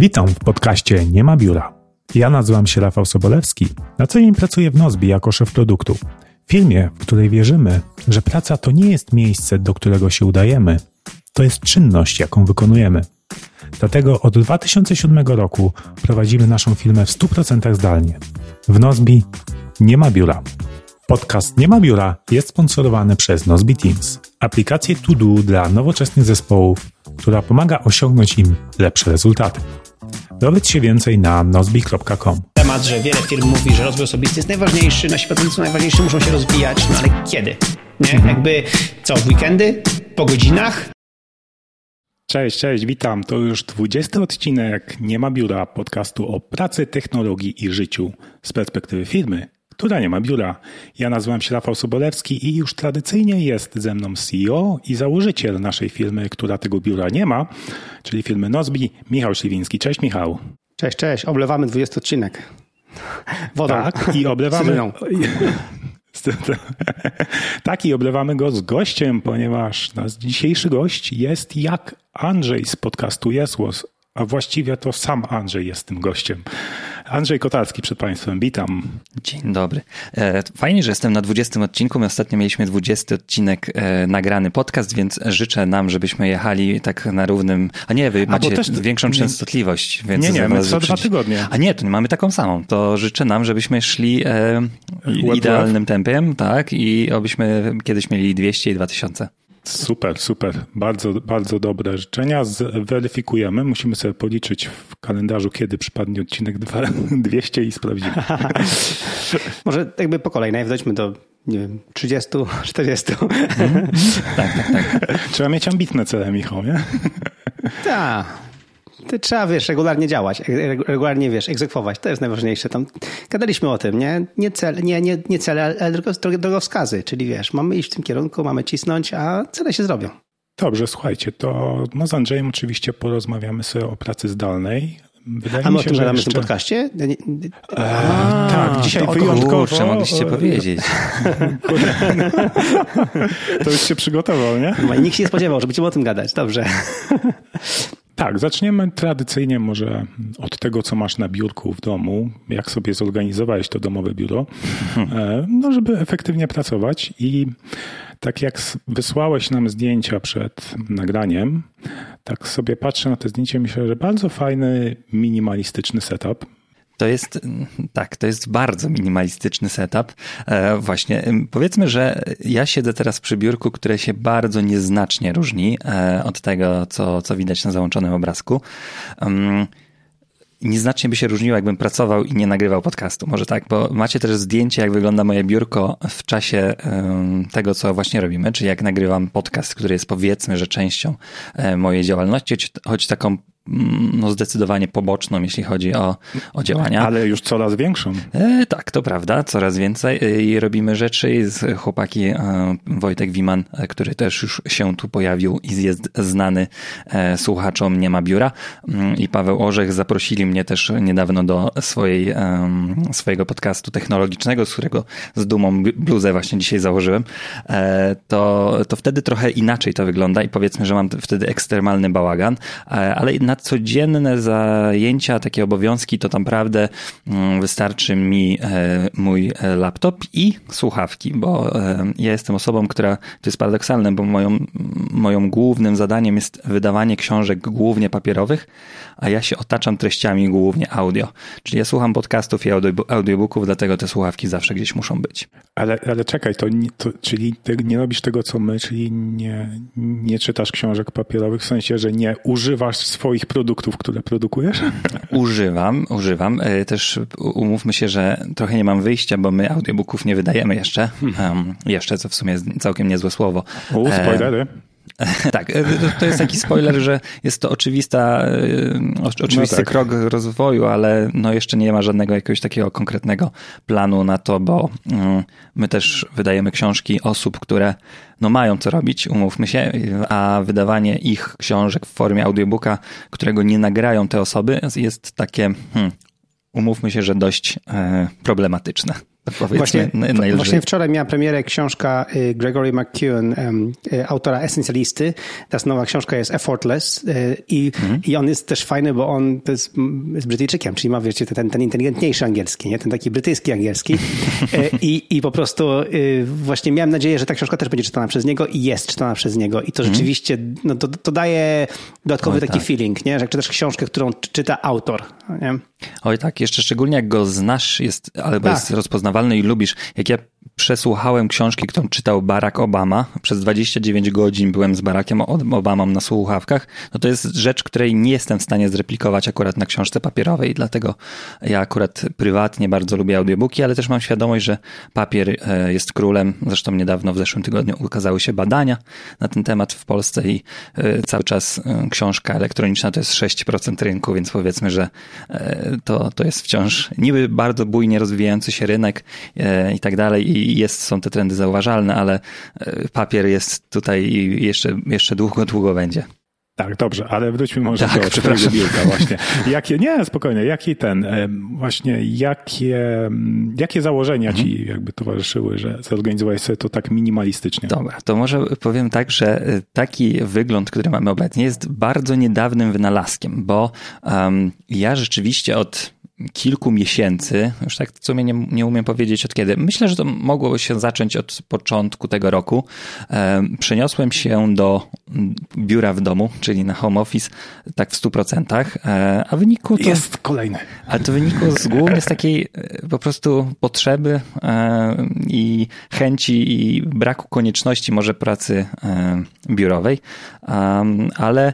Witam w podcaście Nie ma biura. Ja nazywam się Rafał Sobolewski. Na co dzień pracuję w Nozbi jako szef produktu. Firmie, w której wierzymy, że praca to nie jest miejsce, do którego się udajemy, to jest czynność, jaką wykonujemy. Dlatego od 2007 roku prowadzimy naszą firmę w 100% zdalnie. W Nozbi nie ma biura. Podcast Nie ma biura jest sponsorowany przez Nozbi Teams, aplikację to do dla nowoczesnych zespołów, która pomaga osiągnąć im lepsze rezultaty. Dowiedz się więcej na nozbi.com. Temat, że wiele firm mówi, że rozwój osobisty jest najważniejszy, nasi pracownicy najważniejsi muszą się rozwijać, no ale kiedy? Nie? Mhm. Jakby co, w weekendy? Po godzinach? Cześć, cześć, witam. To już 20 odcinek Nie ma biura podcastu o pracy, technologii i życiu z perspektywy firmy, która nie ma biura. Ja nazywam się Rafał Sobolewski i już tradycyjnie jest ze mną CEO i założyciel naszej firmy, która tego biura nie ma, czyli firmy Nozbi, Michał Śliwiński. Cześć Michał. Cześć, cześć. Oblewamy 20 odcinek. Wodą. Tak, i oblewamy. Tak, i oblewamy go z gościem, ponieważ nasz dzisiejszy gość jest jak Andrzej z podcastu Jesłos, a właściwie to sam Andrzej jest tym gościem. Andrzej Kotarski przed Państwem, witam. Dzień dobry. E, Fajnie, że jestem na 20 odcinku. My ostatnio mieliśmy 20 odcinek e, nagrany podcast, więc życzę nam, żebyśmy jechali tak na równym. A nie, wy macie też- większą nie- częstotliwość, więc Nie, nie, my co dwa tygodnie. A nie, to nie mamy taką samą. To życzę nam, żebyśmy szli e, idealnym tempem, tak, i abyśmy kiedyś mieli 200 i 2000. Super, super. Bardzo, bardzo dobre życzenia. Zweryfikujemy. Musimy sobie policzyć w kalendarzu, kiedy przypadnie odcinek dwa- 200 i sprawdzimy. Może jakby po kolei, najpierw dojdźmy do, nie wiem, 30, 40. Tak, tak, tak. Trzeba mieć ambitne cele, Michał, nie? Tak. Ty trzeba, wiesz, regularnie działać, reg- regularnie, wiesz, egzekwować. To jest najważniejsze. Tam gadaliśmy o tym, nie? Nie, cel, nie, nie, nie cele, ale drogo- drogo- drogowskazy. Czyli wiesz, mamy iść w tym kierunku, mamy cisnąć, a cele się zrobią. Dobrze, słuchajcie, to no z Andrzejem oczywiście porozmawiamy sobie o pracy zdalnej. Wydaje A my mi o tym gadamy w jeszcze... tym podcaście? Nie- Eee, tak, dzisiaj to wyjątkowo... Kurczę, mogliście powiedzieć. To już się przygotował, nie? Chyba Nikt się nie spodziewał, że będziemy o tym gadać. Dobrze. Tak, zaczniemy tradycyjnie może od tego, co masz na biurku w domu, jak sobie zorganizowałeś to domowe biuro, e, no żeby efektywnie pracować. I tak jak wysłałeś nam zdjęcia przed nagraniem, tak sobie patrzę na te zdjęcia i myślę, że bardzo fajny, minimalistyczny setup. To jest, tak, to jest bardzo minimalistyczny setup. E, właśnie, powiedzmy, że ja siedzę teraz przy biurku, które się bardzo nieznacznie różni e, od tego, co, co widać na załączonym obrazku. Nieznacznie by się różniło, jakbym pracował i nie nagrywał podcastu. Może tak, bo macie też zdjęcie, jak wygląda moje biurko w czasie tego, co właśnie robimy, czyli jak nagrywam podcast, który jest powiedzmy, że częścią e, mojej działalności, choć, taką no, zdecydowanie poboczną, jeśli chodzi o, o działania. Ale już coraz większą. E, tak, to prawda, coraz więcej e, i robimy rzeczy. Jest chłopaki e, Wojtek Wiman, e, który też już się tu pojawił i jest znany e, słuchaczom Nie ma biura Mm, i Paweł Orzech zaprosili mnie też niedawno do swojej, swojego podcastu technologicznego, z którego z dumą bluzę właśnie dzisiaj założyłem. To, to wtedy trochę inaczej to wygląda i powiedzmy, że mam wtedy ekstremalny bałagan, ale na codzienne zajęcia, takie obowiązki, to naprawdę mm, wystarczy mi e, mój e, laptop i słuchawki, bo e, ja jestem osobą, która, to jest paradoksalne, bo moją, moją głównym zadaniem jest wydawanie książek głównie papierowych, a ja się otaczam treściami głównie audio. Czyli ja słucham podcastów i audio, audiobooków, dlatego te słuchawki zawsze gdzieś muszą być. Ale, ale czekaj, to, to czyli nie robisz tego, co my, czyli nie, nie czytasz książek papierowych, w sensie, że nie używasz swoich produktów, które produkujesz? Używam, używam. E, Też umówmy się, że trochę nie mam wyjścia, bo my audiobooków nie wydajemy jeszcze. Um, jeszcze, co w sumie jest całkiem niezłe słowo. U, E, spoilery. Tak, e, to jest taki spoiler, że jest to oczywista, e, oczywisty tak. krok rozwoju, ale no jeszcze nie ma żadnego jakiegoś takiego konkretnego planu na to, bo mm, my też wydajemy książki osób, które no mają co robić, umówmy się, a wydawanie ich książek w formie audiobooka, którego nie nagrają te osoby, jest takie, hmm, umówmy się, że dość e, problematyczne. Właśnie, właśnie wczoraj miała premierę książka y, Gregory McKeown, y, autora Esencjalisty. Ta nowa książka jest Effortless y, i, mhm. i on jest też fajny, bo on jest, jest Brytyjczykiem, czyli ma wiecie, ten, ten inteligentniejszy angielski, nie? ten taki brytyjski angielski. I, I po prostu właśnie miałem nadzieję, że ta książka też będzie czytana przez niego i jest czytana przez niego i to mhm. rzeczywiście no, to, to daje dodatkowy Oj, taki tak. feeling, nie? że jak czytasz książkę, którą czyta autor. Nie? Oj tak, jeszcze szczególnie jak go znasz jest, albo tak. jest i lubisz. Jak ja przesłuchałem książki, którą czytał Barack Obama. Przez 29 godzin byłem z Barackiem Obamą na słuchawkach. No to jest rzecz, której nie jestem w stanie zreplikować akurat na książce papierowej, dlatego ja akurat prywatnie bardzo lubię audiobooki, ale też mam świadomość, że papier e, jest królem. Zresztą niedawno w zeszłym tygodniu ukazały się badania na ten temat w Polsce i e, cały czas e, książka elektroniczna to jest 6% rynku, więc powiedzmy, że to, to jest wciąż niby bardzo bujnie rozwijający się rynek i tak dalej i jest, są te trendy zauważalne, ale e, papier jest tutaj i jeszcze, jeszcze długo, długo będzie. Tak, dobrze, ale wróćmy może tak, do przepraszam. biurka właśnie. Jakie, nie, spokojnie, jaki ten, e, właśnie, jakie, jakie założenia mhm. ci jakby towarzyszyły, że zorganizowałeś sobie to tak minimalistycznie? Dobra, to może powiem tak, że e, taki wygląd, który mamy obecnie jest bardzo niedawnym wynalazkiem, bo um, ja rzeczywiście od kilku miesięcy, już tak w sumie nie, nie umiem powiedzieć od kiedy. Myślę, że to mogło się zacząć od początku tego roku. Przeniosłem się do biura w domu, czyli na home office, tak w 100%, e, a wyniku to... Jest kolejny. Ale to wynikło z głównie z takiej e, po prostu potrzeby e, i chęci i braku konieczności może pracy biurowej, ale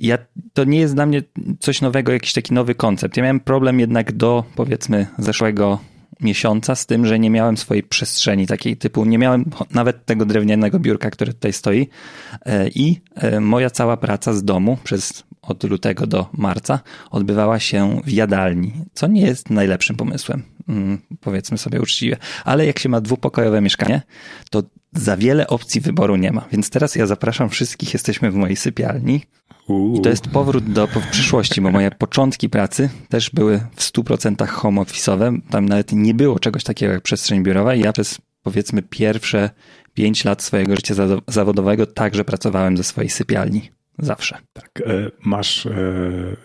ja, to nie jest dla mnie coś nowego, jakiś taki nowy koncept. Ja miałem problem jednak do powiedzmy zeszłego miesiąca z tym, że nie miałem swojej przestrzeni takiej typu, nie miałem nawet tego drewnianego biurka, które tutaj stoi e, i e, moja cała praca z domu przez od lutego do marca odbywała się w jadalni, co nie jest najlepszym pomysłem, mm, powiedzmy sobie uczciwie. Ale jak się ma dwupokojowe mieszkanie, to za wiele opcji wyboru nie ma. Więc teraz ja zapraszam wszystkich, jesteśmy w mojej sypialni. I to jest powrót do przyszłości, bo moje początki pracy też były w 100% home office'owe. Tam nawet nie było czegoś takiego jak przestrzeń biurowa i ja przez powiedzmy pierwsze 5 lat swojego życia zawodowego także pracowałem ze swojej sypialni. Zawsze. Tak, e, masz e,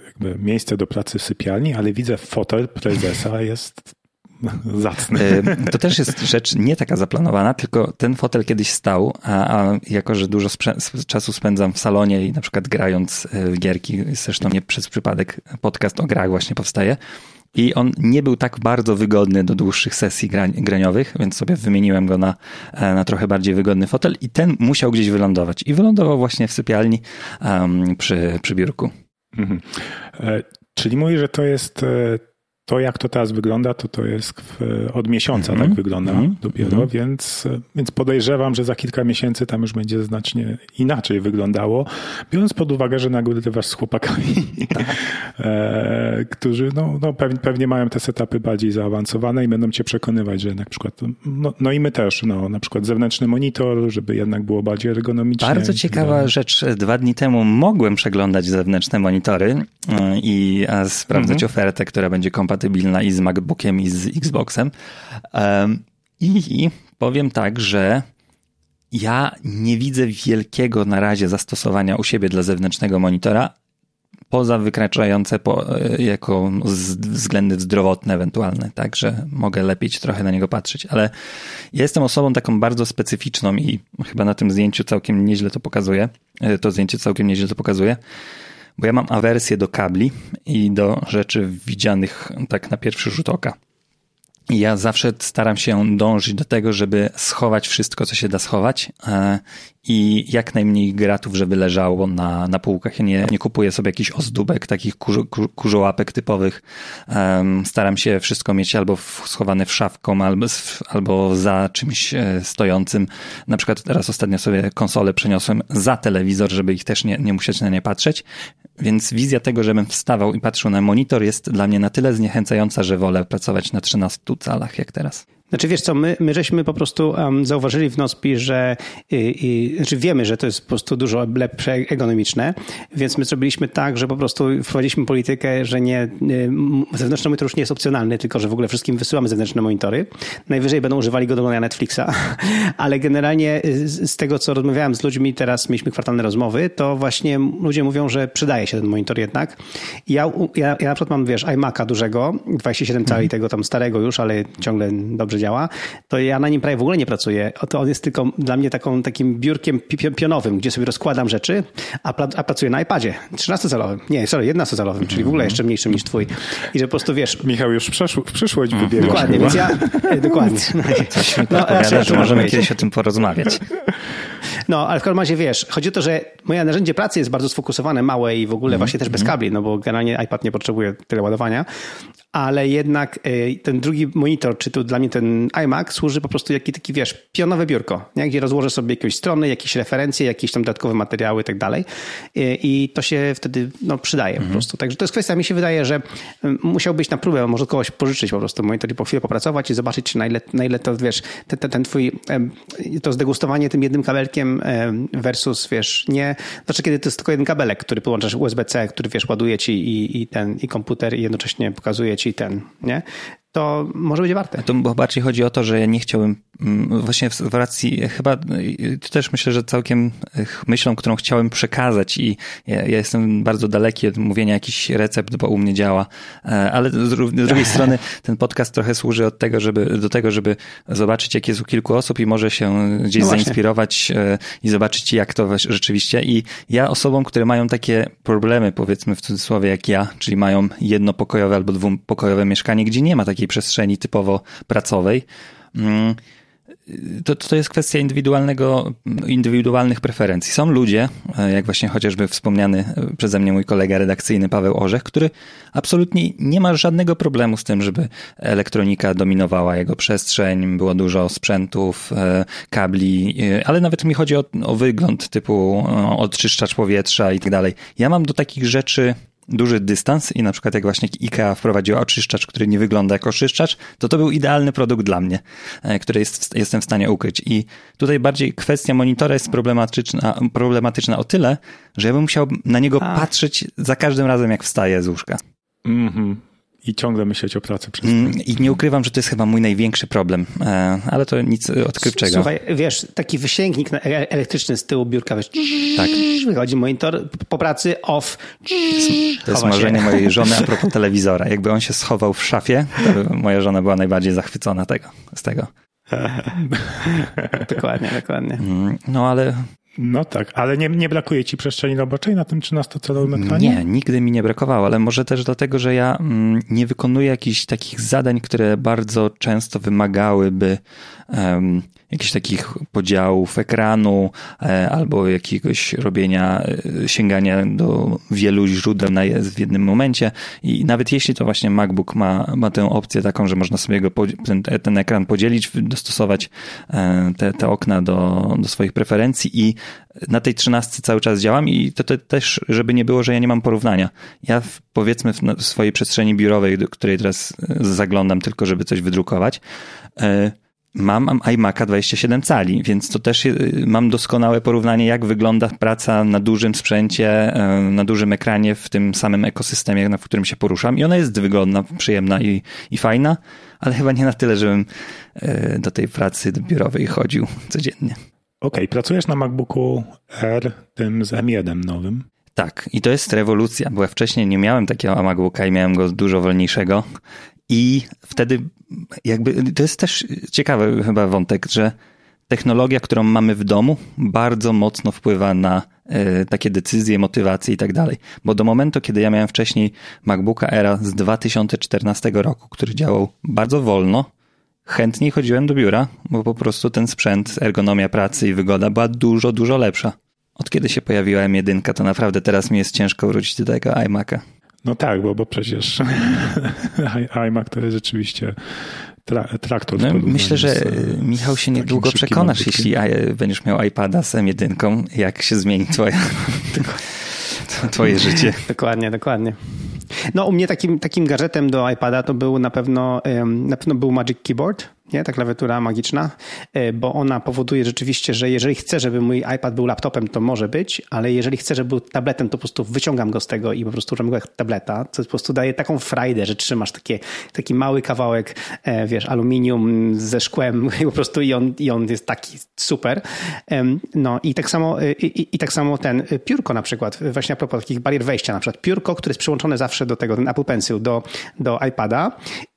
jakby miejsce do pracy w sypialni, ale widzę fotel prezesa jest zacny. E, to też jest rzecz nie taka zaplanowana, tylko ten fotel kiedyś stał, a, a jako, że dużo czasu spędzam w salonie i na przykład grając w gierki, zresztą nie przez przypadek podcast o grach właśnie powstaje, i on nie był tak bardzo wygodny do dłuższych sesji graniowych, więc sobie wymieniłem go na, e, na trochę bardziej wygodny fotel i ten musiał gdzieś wylądować. I wylądował właśnie w sypialni um, przy, przy biurku. Mhm. E, czyli mówi, że to jest e, to, jak to teraz wygląda, to to jest w, od miesiąca mm -hmm. tak wygląda mm -hmm. dopiero, mm -hmm. więc, więc podejrzewam, że za kilka miesięcy tam już będzie znacznie inaczej wyglądało, biorąc pod uwagę, że nagrywasz z chłopakami, tak. e, którzy no, no pewnie, pewnie, mają te setupy bardziej zaawansowane i będą cię przekonywać, że na przykład, no, no i my też, no, na przykład zewnętrzny monitor, żeby jednak było bardziej ergonomicznie. Bardzo ciekawa rzecz. Dwa dni temu mogłem przeglądać zewnętrzne monitory e, i sprawdzać mhm. ofertę, która będzie kompatybilna kompatybilna i z MacBookiem, i z Xboxem. I powiem tak, że ja nie widzę wielkiego na razie zastosowania u siebie dla zewnętrznego monitora, poza wykraczające po, e, jako względy zdrowotne ewentualne, tak, że mogę lepiej trochę na niego patrzeć, ale ja jestem osobą taką bardzo specyficzną i chyba na tym zdjęciu całkiem nieźle to pokazuje, e, to zdjęcie całkiem nieźle to pokazuje, bo ja mam awersję do kabli i do rzeczy widzianych tak na pierwszy rzut oka. I ja zawsze staram się dążyć do tego, żeby schować wszystko, co się da schować e, i jak najmniej gratów, żeby leżało na, na półkach. Ja nie, nie kupuję sobie jakichś ozdóbek, takich kurzo, kurzołapek typowych. Staram się wszystko mieć albo schowane w szafką, albo, albo za czymś e, stojącym. Na przykład teraz ostatnio sobie konsolę przeniosłem za telewizor, żeby ich też nie, nie musieć na nie patrzeć. Więc wizja tego, żebym wstawał i patrzył na monitor jest dla mnie na tyle zniechęcająca, że wolę pracować na 13 calach jak teraz. Znaczy wiesz co, my, my żeśmy po prostu um, zauważyli w Nospi, że i, i, znaczy wiemy, że to jest po prostu dużo lepsze ergonomiczne, więc my zrobiliśmy tak, że po prostu wprowadziliśmy politykę, że nie, zewnętrzny monitor już nie jest opcjonalny, tylko że w ogóle wszystkim wysyłamy zewnętrzne monitory. Najwyżej będą używali go do oglądania Netflixa, ale generalnie z, z tego, co rozmawiałem z ludźmi, teraz mieliśmy kwartalne rozmowy, to właśnie ludzie mówią, że przydaje się ten monitor jednak. Ja, ja, ja na przykład mam, wiesz, iMac'a dużego, 27 cali mhm. tego tam starego już, ale ciągle dobrze działa, to ja na nim prawie w ogóle nie pracuję. To on jest tylko dla mnie taką, takim biurkiem pionowym, gdzie sobie rozkładam rzeczy, a, a pracuję na iPadzie 13-calowym. Nie, sorry, 11-calowym, czyli w ogóle jeszcze mniejszym niż twój. I że po prostu wiesz... Michał już przeszł, w przyszłość mm. wybiegł. Dokładnie, więc ja... Dokładnie. Coś mi no, podpowiada, że możemy kiedyś o tym porozmawiać. No, ale w każdym razie wiesz, chodzi o to, że moje narzędzie pracy jest bardzo sfokusowane, małe i w ogóle mm. właśnie też bez mhm. kabli, no bo generalnie iPad nie potrzebuje tyle ładowania, ale jednak y, ten drugi monitor, czy tu dla mnie ten iMac służy po prostu jak taki, wiesz, pionowe biurko, nie? gdzie rozłożę sobie jakieś strony, jakieś referencje, jakieś tam dodatkowe materiały i tak dalej y, i to się wtedy no, przydaje mm. po prostu. Także to jest kwestia, mi się wydaje, że y, musiałbyś na próbę, może kogoś pożyczyć po prostu monitor i po chwilę popracować i zobaczyć, na ile, na ile to, wiesz, ten, ten, ten twój, to zdegustowanie tym jednym kabelkiem versus, wiesz, nie, znaczy kiedy to jest tylko jeden kabelek, który połączasz USB-C, który, wiesz, ładuje ci i, i ten, i komputer i jednocześnie pokazuje ci ten, nie? To może być warte. To bardziej chodzi o to, że ja nie chciałbym, mm, właśnie w racji, chyba to też myślę, że całkiem myślą, którą chciałem przekazać i ja, ja jestem bardzo daleki od mówienia jakiś recept, bo u mnie działa, e, ale z, drugiej strony ten podcast trochę służy od tego, żeby, do tego, żeby zobaczyć, jak jest u kilku osób i może się gdzieś no zainspirować e, i zobaczyć, jak to rzeczywiście. I ja osobom, które mają takie problemy, powiedzmy w cudzysłowie, jak ja, czyli mają jednopokojowe albo dwupokojowe mieszkanie, gdzie nie ma takiej takiej przestrzeni typowo pracowej. Mm, to, to jest kwestia indywidualnego, indywidualnych preferencji. Są ludzie, e, jak właśnie chociażby wspomniany przeze mnie mój kolega redakcyjny Paweł Orzech, który absolutnie nie ma żadnego problemu z tym, żeby elektronika dominowała jego przestrzeń, było dużo sprzętów, e, kabli, e, ale nawet mi chodzi o, o wygląd typu odczyszczacz powietrza i tak dalej. Ja mam do takich rzeczy duży dystans i na przykład jak właśnie IKEA wprowadziła oczyszczacz, który nie wygląda jak oczyszczacz, to to był idealny produkt dla mnie, e, który jest, jestem w stanie ukryć. I tutaj bardziej kwestia monitora jest problematyczna, problematyczna o tyle, że ja bym musiał na niego A. patrzeć za każdym razem, jak wstaję z łóżka. Mhm i ciągle myśleć o pracy przez mm, I nie ukrywam, że to jest chyba mój największy problem, e, ale to nic odkrywczego. Słuchaj, wiesz, taki wysięgnik elektryczny z tyłu biurka, wiesz, tak. wychodzi monitor po pracy off. To jest marzenie się. mojej żony a propos telewizora. Jakby on się schował w szafie, to moja żona była najbardziej zachwycona tego, z tego. dokładnie, dokładnie. Mm, no ale no tak, ale nie, nie brakuje ci przestrzeni roboczej na tym 13-calowym ekranie? Nie, nigdy mi nie brakowało, ale może też dlatego, że ja mm, nie wykonuję jakichś takich zadań, które bardzo często wymagałyby um, jakichś takich podziałów ekranu e, albo jakiegoś robienia, e, sięgania do wielu źródeł na w jednym momencie. I nawet jeśli to właśnie MacBook ma, ma tę opcję taką, że można sobie go, ten, ten ekran podzielić, dostosować e, te, te okna do, do swoich preferencji i na tej trzynastce cały czas działam i to, to, też, żeby nie było, że ja nie mam porównania. Ja w, powiedzmy w swojej przestrzeni biurowej, do której teraz zaglądam tylko, żeby coś wydrukować, Mam, iMac'a 27 cali, więc to też y, mam doskonałe porównanie, jak wygląda praca na dużym sprzęcie, y, na dużym ekranie w tym samym ekosystemie, w którym się poruszam. I ona jest wygodna, przyjemna i, i fajna, ale chyba nie na tyle, żebym y, do tej pracy biurowej chodził codziennie. Okej, okay, pracujesz na MacBooku R, tym z M1 nowym. Tak, i to jest rewolucja, bo ja wcześniej nie miałem takiego MacBooka i miałem go dużo wolniejszego. I wtedy jakby to jest też ciekawy chyba wątek, że technologia, którą mamy w domu, bardzo mocno wpływa na y, takie decyzje, motywacje i tak dalej. Bo do momentu, kiedy ja miałem wcześniej MacBooka Era z 2014 roku, który działał bardzo wolno, chętniej chodziłem do biura, bo po prostu ten sprzęt, ergonomia pracy i wygoda była dużo, dużo lepsza. Od kiedy się pojawiła M1, to naprawdę teraz mi jest ciężko wrócić do tego iMac'a. No tak, bo, bo przecież iMac to jest rzeczywiście tra traktor. No, myślę, że z, Michał się niedługo przekonasz, jeśli będziesz miał iPada z M1, jak się zmieni twoja... twoje życie. dokładnie, dokładnie. No u mnie takim, takim gadżetem do iPada to był na pewno, na pewno był Magic Keyboard nie? ta klawiatura magiczna, e, bo ona powoduje rzeczywiście, że jeżeli chcę, żeby mój iPad był laptopem, to może być, ale jeżeli chcę, żeby był tabletem, to po prostu wyciągam go z tego i po prostu używam go jak tableta, co po prostu daje taką frajdę, że trzymasz takie, taki mały kawałek, e, wiesz, aluminium ze szkłem i po prostu i on, i on jest taki super. No i tak samo, e, i, i tak samo ten piórko na przykład, właśnie a propos takich barier wejścia, na przykład piórko, które jest przyłączone zawsze do tego, ten Apple Pencil do, do iPada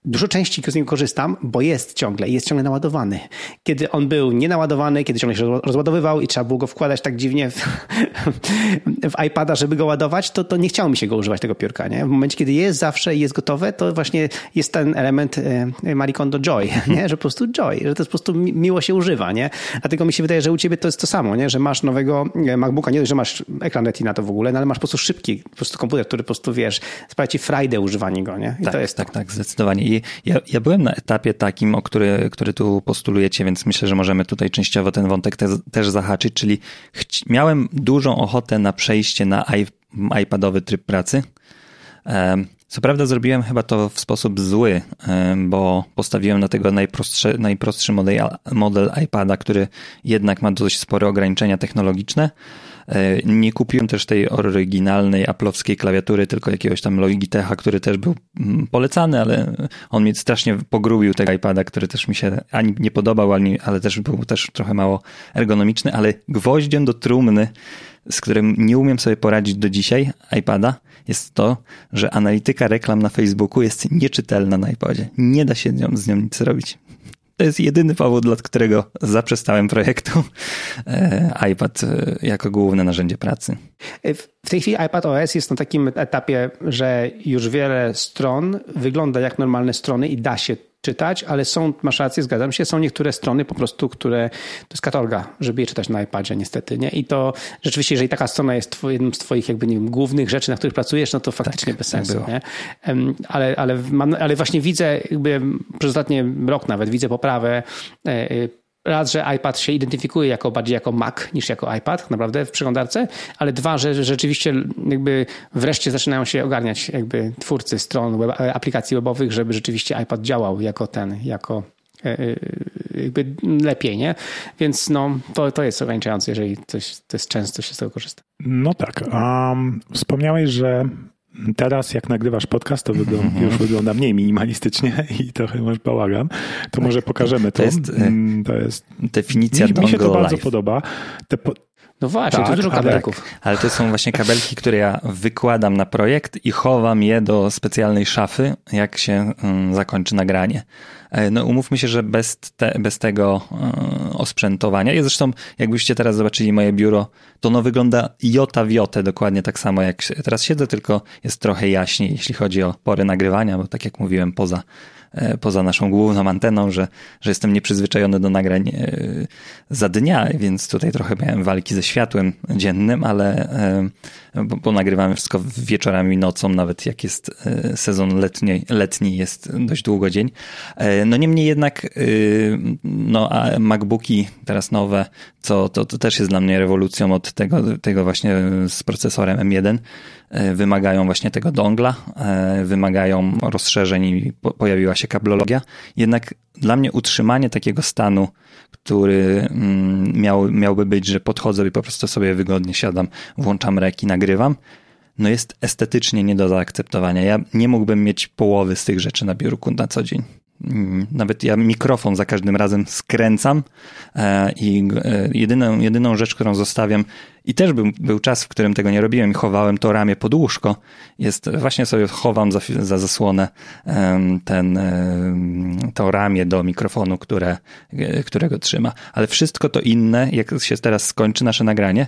Dużo częściej z niego korzystam, bo jest ciągle i jest ciągle naładowany. Kiedy on był nienaładowany, kiedy ciągle się rozładowywał i trzeba było go wkładać tak dziwnie w, w iPada, żeby go ładować, to, to nie chciało mi się go używać tego piórka. Nie? W momencie, kiedy jest zawsze i jest gotowe, to właśnie jest ten element e, Marie Kondo joy, nie? że po prostu joy, że to jest po prostu miło się używa. Nie? Dlatego mi się wydaje, że u ciebie to jest to samo, nie? że masz nowego e, MacBooka, nie że masz ekran Retina to w ogóle, no ale masz po prostu szybki po prostu komputer, który po prostu, wiesz, sprawia ci frajdę używanie go. Nie? I tak, to jest tak, tak, zdecydowanie ja, ja byłem na etapie takim, o który, który tu postulujecie, więc myślę, że możemy tutaj częściowo ten wątek te, też zahaczyć, czyli miałem dużą ochotę na przejście na iPadowy tryb pracy. Co prawda zrobiłem chyba to w sposób zły, bo postawiłem na tego najprostszy, najprostszy model, model iPada, który jednak ma dość spore ograniczenia technologiczne, nie kupiłem też tej oryginalnej aplowskiej klawiatury, tylko jakiegoś tam Logitecha, który też był mm, polecany, ale on mnie strasznie pogrubił tego iPada, który też mi się ani nie podobał, ani, ale też był też trochę mało ergonomiczny, ale gwoździem do trumny, z którym nie umiem sobie poradzić do dzisiaj iPada, jest to, że analityka reklam na Facebooku jest nieczytelna na iPadzie. Nie da się z nią, nic zrobić. To jest jedyny powód, dla którego zaprzestałem projektu e, iPad e, jako główne narzędzie pracy. W tej chwili iPad OS jest na takim etapie, że już wiele stron wygląda jak normalne strony i da się czytać, ale są, masz rację, zgadzam się, są niektóre strony po prostu, które, to jest katorga, żeby je czytać na iPadzie niestety, nie? I to rzeczywiście, jeżeli taka strona jest jednym z twoich jakby, nie wiem, głównych rzeczy, na których pracujesz, no to faktycznie tak, bez tak sensu, tak nie? Ale, ale, mam, ale właśnie widzę jakby przez ostatni rok nawet, widzę poprawę e, e, raz, że iPad się identyfikuje jako bardziej jako Mac niż jako iPad, naprawdę w przeglądarce, ale dwa, że rzeczywiście jakby wreszcie zaczynają się ogarniać jakby twórcy stron, web, aplikacji webowych, żeby rzeczywiście iPad działał jako ten, jako e, e, jakby lepiej, nie? Więc no, to, to jest ograniczające, jeżeli coś, to jest często się z tego korzysta. No tak. Um, wspomniałeś, że Teraz, jak nagrywasz podcast, to wygląda, mhm. już wygląda mniej minimalistycznie i trochę masz bałagan. To może pokażemy to. To jest, mm, to jest definicja mi, mi się to bardzo podoba. Te. No właśnie, tak, to dużo kabelków. Ale, ale to są właśnie kabelki, które ja wykładam na projekt i chowam je do specjalnej szafy, jak się um, zakończy nagranie. E, no umówmy się, że bez, te, bez tego e, osprzętowania, i zresztą jakbyście teraz zobaczyli moje biuro, to ono wygląda jota w jotę dokładnie tak samo jak teraz siedzę, tylko jest trochę jaśniej, jeśli chodzi o pory nagrywania, bo tak jak mówiłem, poza poza naszą główną anteną, że, że jestem nieprzyzwyczajony do nagrań e, za dnia, więc tutaj trochę miałem walki ze światłem dziennym, ale e, bo, bo nagrywamy wszystko wieczorami, nocą, nawet jak jest sezon letni, letni jest dość długo dzień. No niemniej jednak no, a MacBooki teraz nowe, co to, to też jest dla mnie rewolucją od tego, tego właśnie z procesorem M1, E, wymagają właśnie tego dongla, e, wymagają rozszerzeń i pojawiła się kablologia. Jednak dla mnie utrzymanie takiego stanu, który mm, miał, miałby być, że podchodzę i po prostu sobie wygodnie siadam, włączam reki, nagrywam, no jest estetycznie nie do zaakceptowania. Ja nie mógłbym mieć połowy z tych rzeczy na biurku na co dzień. Mm, nawet ja mikrofon za każdym razem skręcam e, i jedyną, jedyną rzecz, którą zostawiam i też był, był czas, w którym tego nie robiłem i chowałem to ramię pod łóżko. Jest, właśnie sobie chowam za, za zasłonę ten, to ramię do mikrofonu, które, którego trzyma. Ale wszystko to inne, jak się teraz skończy nasze nagranie,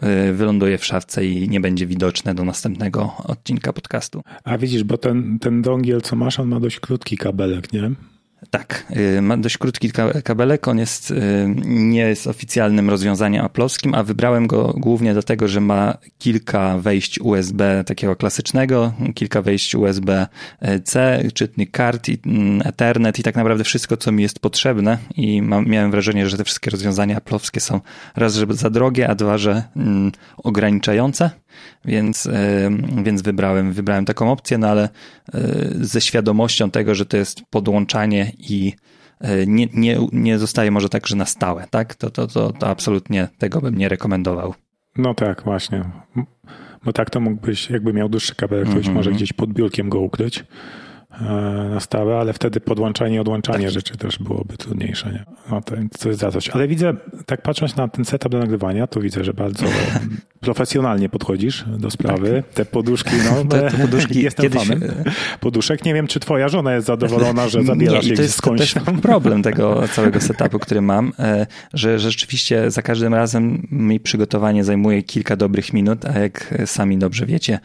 e, wyląduje w szafce i nie będzie widoczne do następnego odcinka podcastu. A widzisz, bo ten, ten dongiel, co masz, on ma dość krótki kabelek, nie? Tak, y, ma dość krótki kabelek, on jest, y, nie jest oficjalnym rozwiązaniem aplowskim, a wybrałem go głównie dlatego, że ma kilka wejść USB takiego klasycznego, kilka wejść USB-C, czytnik kart, mm, Ethernet i tak naprawdę wszystko, co mi jest potrzebne. I mam, miałem wrażenie, że te wszystkie rozwiązania aplowskie są raz, że za drogie, a dwa, że mm, ograniczające więc, więc wybrałem, wybrałem taką opcję, no ale ze świadomością tego, że to jest podłączanie i nie, nie, nie zostaje może tak, że na stałe, tak? To, to, to, to absolutnie tego bym nie rekomendował. No tak, właśnie. Bo tak to mógłbyś, jakby miał dłuższy kabelek, to mm -hmm. może gdzieś pod biurkiem go ukryć e, na stałe, ale wtedy podłączanie i odłączanie tak. rzeczy też byłoby trudniejsze. Nie? No to, to jest za coś. Ale widzę, tak patrząc na ten setup do nagrywania, to widzę, że bardzo profesjonalnie podchodzisz do sprawy. Tak. Te poduszki, no, te, te poduszki jestem kiedyś... fanem poduszek. Nie wiem, czy twoja żona jest zadowolona, że zabierasz nie, je to jest skądś też problem tego całego setupu, który mam, e, że rzeczywiście za każdym razem mi przygotowanie zajmuje kilka dobrych minut, a jak sami dobrze wiecie,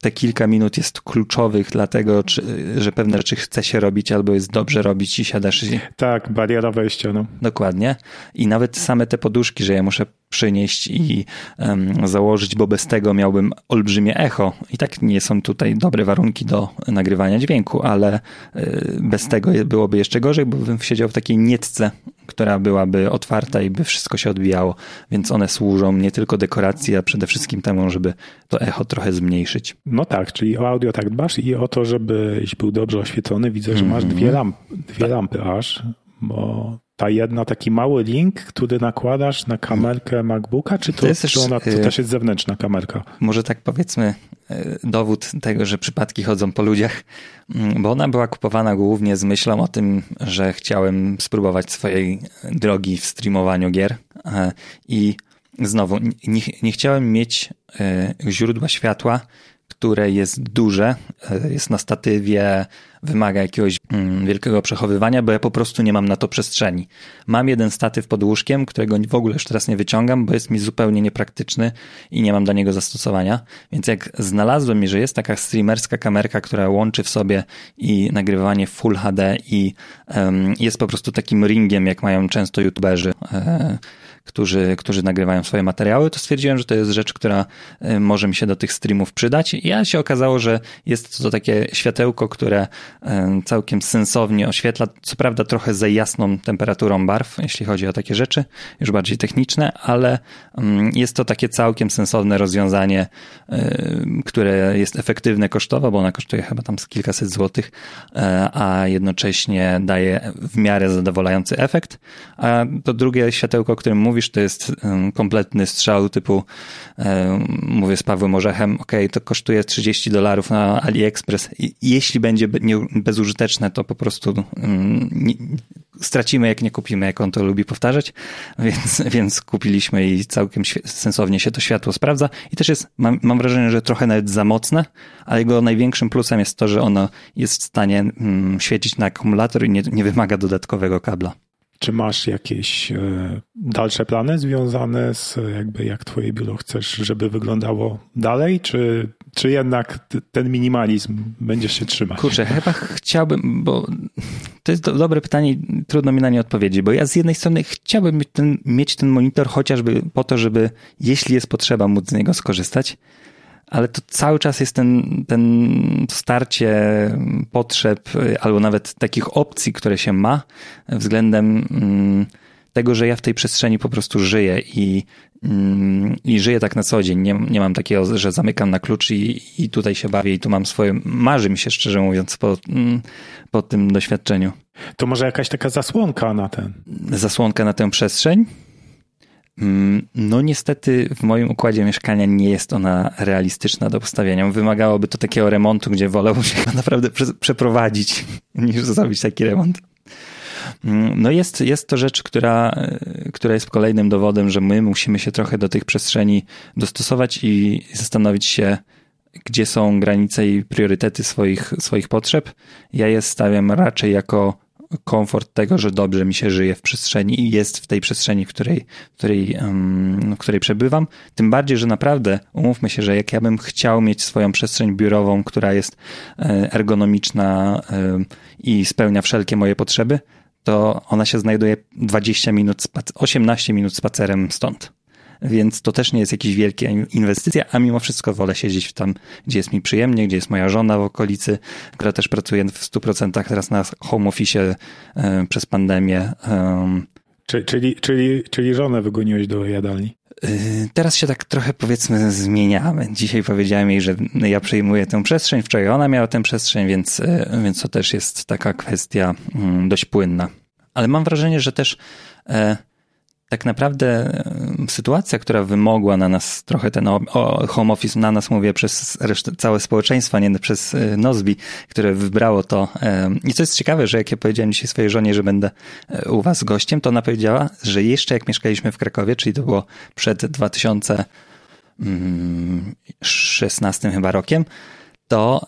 te kilka minut jest kluczowych dlatego, czy, że pewne rzeczy chce się robić albo jest dobrze robić i siadasz. I... Tak, bariera wejścia. No. Dokładnie. I nawet same te poduszki, że ja muszę przynieść i um, założyć, bo bez tego miałbym olbrzymie echo. I tak nie są tutaj dobre warunki do nagrywania dźwięku, ale y, bez tego byłoby jeszcze gorzej, bo bym siedział w takiej nietce, która byłaby otwarta i by wszystko się odbijało. Więc one służą nie tylko dekoracji, a przede wszystkim temu, żeby to echo trochę zmniejszyć. No tak, czyli o audio tak dbasz i o to, żebyś był dobrze oświetlony. Widzę, że masz -hmm. dwie, lamp, dwie tak. lampy aż, bo ta jedna, taki mały link, który nakładasz na kamerkę MacBooka, czy to, to, jest, czy ona, to też jest zewnętrzna kamerka? Może tak powiedzmy e, dowód tego, że przypadki chodzą po ludziach, mm, bo ona była kupowana głównie z myślą o tym, że chciałem spróbować swojej drogi w streamowaniu gier e, i znowu nie, nie chciałem mieć e, źródła światła, które jest duże, jest na statywie, wymaga jakiegoś mm, wielkiego przechowywania, bo ja po prostu nie mam na to przestrzeni. Mam jeden statyw pod łóżkiem, którego w ogóle już teraz nie wyciągam, bo jest mi zupełnie niepraktyczny i nie mam do niego zastosowania. Więc jak znalazłem że jest taka streamerska kamerka, która łączy w sobie i nagrywanie Full HD i um, jest po prostu takim ringiem, jak mają często youtuberzy. E, którzy, którzy nagrywają swoje materiały, to stwierdziłem, że to jest rzecz, która e, może mi się do tych streamów przydać. I ja się okazało, że jest to takie światełko, które e, całkiem sensownie oświetla, co prawda trochę za jasną temperaturą barw, jeśli chodzi o takie rzeczy, już bardziej techniczne, ale mm, jest to takie całkiem sensowne rozwiązanie, e, które jest efektywne kosztowo, bo ona kosztuje chyba tam z kilkaset złotych, a jednocześnie daje w miarę zadowalający efekt. A to drugie światełko, o którym mówię, mówisz, to jest kompletny strzał typu, mówię z Pawłem Orzechem, ok, to kosztuje 30 dolarów na AliExpress. Jeśli będzie bezużyteczne, to po prostu stracimy, jak nie kupimy, jak on to lubi powtarzać, więc, więc kupiliśmy i całkiem sensownie się to światło sprawdza. I też jest, mam, mam wrażenie, że trochę nawet za mocne, ale jego największym plusem jest to, że ono jest w stanie świecić na akumulator i nie, nie wymaga dodatkowego kabla. Czy masz jakieś e, dalsze plany związane z jakby jak twoje biuro chcesz, żeby wyglądało dalej, czy, czy jednak ten minimalizm będziesz się trzymać? Kurczę, chyba chciałbym, bo to jest do, dobre pytanie trudno mi na nie odpowiedzieć, bo ja z jednej strony chciałbym mieć ten, mieć ten monitor chociażby po to, żeby jeśli jest potrzeba móc z niego skorzystać, ale to cały czas jest ten, ten starcie potrzeb, albo nawet takich opcji, które się ma względem mm, tego, że ja w tej przestrzeni po prostu żyję i, mm, i żyję tak na co dzień. Nie, nie mam takiego, że zamykam na klucz i, i tutaj się bawię i tu mam swoje, marzy mi się szczerze mówiąc po, mm, po tym doświadczeniu. To może jakaś taka zasłonka na ten? Zasłonka na tę przestrzeń? Mm, no niestety w moim układzie mieszkania nie jest ona realistyczna do postawienia. Wymagałoby to takiego remontu, gdzie wolałbym się naprawdę przeprowadzić niż zrobić taki remont. Mm, no jest, jest to rzecz, która, która jest kolejnym dowodem, że my musimy się trochę do tych przestrzeni dostosować i zastanowić się, gdzie są granice i priorytety swoich, swoich potrzeb. Ja je stawiam raczej jako komfort tego, że dobrze mi się żyje w przestrzeni i jest w tej przestrzeni, w której, w której, w której przebywam. Tym bardziej, że naprawdę umówmy się, że jak ja bym chciał mieć swoją przestrzeń biurową, która jest e, ergonomiczna i spełnia wszelkie moje potrzeby, to ona się znajduje 20 minut, 18 minut spacerem stąd więc to też nie jest jakaś wielka inwestycja, a mimo wszystko wolę siedzieć tam, gdzie jest mi przyjemnie, gdzie jest moja żona w okolicy, która też pracuje w 100% teraz na home office e, przez pandemię. Czyli, czyli, czyli, czyli żonę wygoniłeś do jadalni? Y, teraz się tak trochę powiedzmy zmieniamy. Dzisiaj powiedziałem jej, że ja przejmuję tę przestrzeń, wczoraj ona miała tę przestrzeń, więc, y, więc to też jest taka kwestia mm, dość płynna. Ale mam wrażenie, że też e, tak naprawdę sytuacja, która wymogła na nas trochę ten home office, na nas mówię przez resztę, całe społeczeństwo, nie przez e, Nozbi, które wybrało to. I co jest ciekawe, że jak ja powiedziałem dzisiaj swojej żonie, że będę e, u was gościem, to ona powiedziała, że jeszcze jak mieszkaliśmy w Krakowie, czyli to było przed 2016 mm, chyba rokiem, to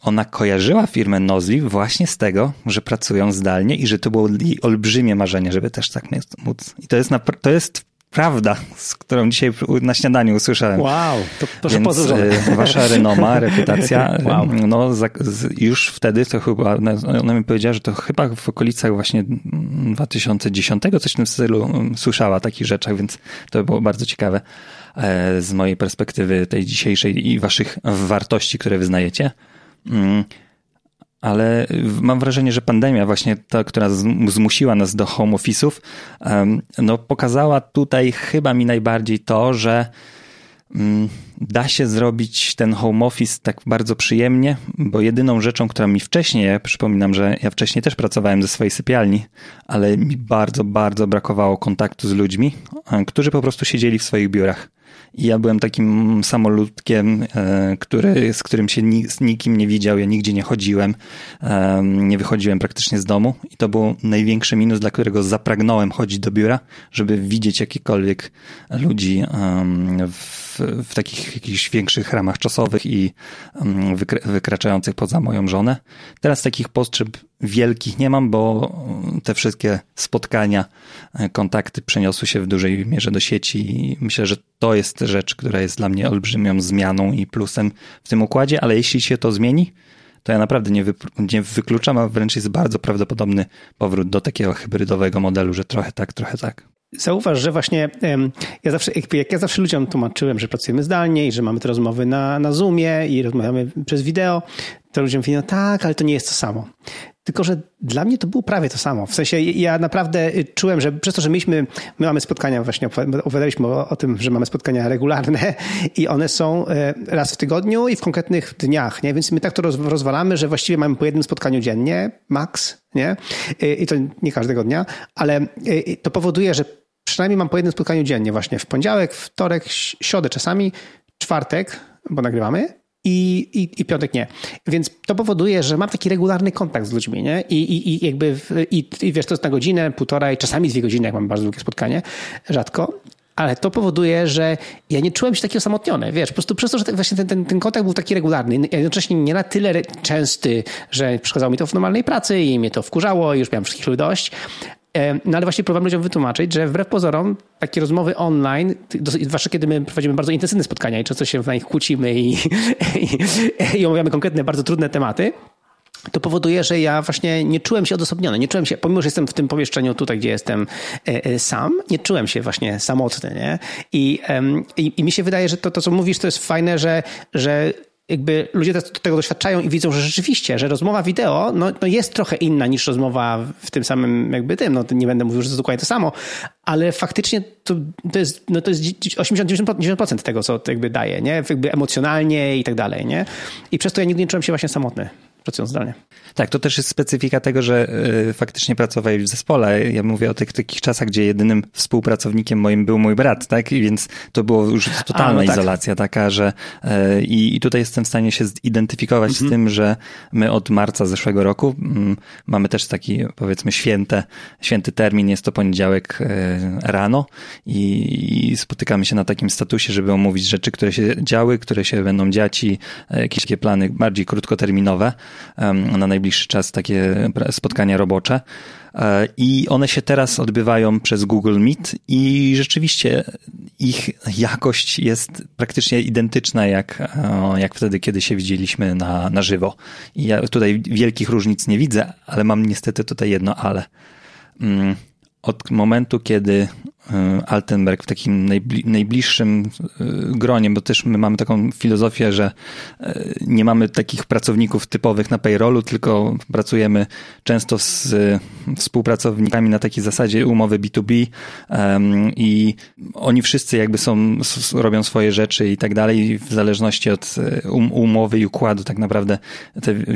ona kojarzyła firmę Nozli właśnie z tego, że pracują zdalnie i że to było jej olbrzymie marzenie, żeby też tak móc. I to jest, to jest prawda, z którą dzisiaj na śniadaniu usłyszałem. Wow, to proszę Więc e, wasza renoma, reputacja, wow. no już wtedy to chyba, ona mi powiedziała, że to chyba w okolicach właśnie 2010, coś w tym stylu słyszała o takich rzeczach, więc to było bardzo ciekawe. E, z mojej perspektywy tej dzisiejszej i waszych wartości, które wyznajecie. Mm, ale mam wrażenie, że pandemia właśnie ta, która zmusiła nas do home office'ów, no pokazała tutaj chyba mi najbardziej to, że mm, da się zrobić ten home office tak bardzo przyjemnie, bo jedyną rzeczą, która mi wcześniej, ja przypominam, że ja wcześniej też pracowałem ze swojej sypialni, ale mi bardzo, bardzo brakowało kontaktu z ludźmi, którzy po prostu siedzieli w swoich biurach. I ja byłem takim samoludkiem, e, który, z którym się z nikim nie widział, ja nigdzie nie chodziłem, e, nie wychodziłem praktycznie z domu i to był największy minus, dla którego zapragnąłem chodzić do biura, żeby widzieć jakikolwiek ludzi w, w takich jakichś większych ramach czasowych i wykraczających poza moją żonę. Teraz takich potrzeb wielkich nie mam, bo te wszystkie spotkania, e, kontakty przeniosły się w dużej mierze do sieci i myślę, że to jest rzecz, która jest dla mnie olbrzymią zmianą i plusem w tym układzie, ale jeśli się to zmieni, to ja naprawdę nie, nie wykluczam, a wręcz jest bardzo prawdopodobny powrót do takiego hybrydowego modelu, że trochę tak, trochę tak. Zauważ, że właśnie ja zawsze, jak ja zawsze ludziom tłumaczyłem, że pracujemy zdalnie i że mamy te rozmowy na, na Zoomie i rozmawiamy przez wideo, to ludziom mówią, no tak, ale to nie jest to samo. Tylko, że dla mnie to było prawie to samo. W sensie ja naprawdę czułem, że przez to, że myśmy, my mamy spotkania, właśnie opowiadaliśmy o, o, tym, że mamy spotkania regularne i one są e, raz w tygodniu i w konkretnych dniach, nie? Więc my tak to rozwalamy, że właściwie mamy po jednym spotkaniu dziennie, max, nie? I to nie każdego dnia, ale e, to powoduje, że przynajmniej mam po jednym spotkaniu dziennie właśnie w poniedziałek, wtorek, środę czasami, czwartek, bo nagrywamy i, i, i piątek nie. Więc to powoduje, że mam taki regularny kontakt z ludźmi, nie? I, i, i jakby, i, i wiesz, to jest na godzinę, półtorej, czasami dwie godziny, jak mam bardzo długie spotkanie, rzadko. Ale to powoduje, że ja nie czułem się taki osamotniony. Wiesz, po prostu przez to, że właśnie ten, ten, ten kontakt był taki regularny, jednocześnie nie na tyle częsty, że przeszkadzało mi to w normalnej pracy i mnie to wkurzało i już miałem wszystkich ludzi dość, no ale właśnie próbowałem ludziom wytłumaczyć, że wbrew pozorom takie rozmowy online, zwłaszcza kiedy my prowadzimy bardzo intensywne spotkania i często się na nich kłócimy i, i, i omawiamy konkretne, bardzo trudne tematy, to powoduje, że ja właśnie nie czułem się odosobniony, nie czułem się, pomimo, że jestem w tym pomieszczeniu tutaj, gdzie jestem e, e, sam, nie czułem się właśnie samotny, nie? I, i, i mi się wydaje, że to, to, co mówisz, to jest fajne, że, że jakby ludzie tego doświadczają i widzą, że rzeczywiście, że rozmowa wideo no, no jest trochę inna niż rozmowa w tym samym jakby tym. No, nie będę mówił, że to dokładnie to samo, ale faktycznie to, to jest, no, to jest 80-90% tego, co jakby daje, nie? Jakby emocjonalnie i tak dalej, nie? I przez to ja nigdy nie czułem się właśnie samotny pracując zdalnie. Tak, to też jest specyfika tego, że y, faktycznie pracowałeś w zespole. Ja mówię o tych takich czasach, gdzie jedynym współpracownikiem moim był mój brat, tak? I więc to było już totalna A, no tak. izolacja taka, że y, i tutaj jestem w stanie się zidentyfikować mhm. z tym, że my od marca zeszłego roku mm, mamy też taki powiedzmy święte, święty termin, jest to poniedziałek y, rano i, i spotykamy się na takim statusie, żeby omówić rzeczy, które się działy, które się będą dziać i jakieś takie plany bardziej krótkoterminowe na najbliższy czas takie spotkania robocze. E, I one się teraz odbywają przez Google Meet i rzeczywiście ich jakość jest praktycznie identyczna jak, e, jak wtedy, kiedy się widzieliśmy na, na żywo. I ja tutaj wielkich różnic nie widzę, ale mam niestety tutaj jedno ale. Mm, od momentu, kiedy Altenberg w takim najbliższym gronie, bo też my mamy taką filozofię, że nie mamy takich pracowników typowych na payrollu, tylko pracujemy często z współpracownikami na takiej zasadzie umowy B2B i oni wszyscy jakby są, robią swoje rzeczy i tak dalej, w zależności od um, umowy i układu tak naprawdę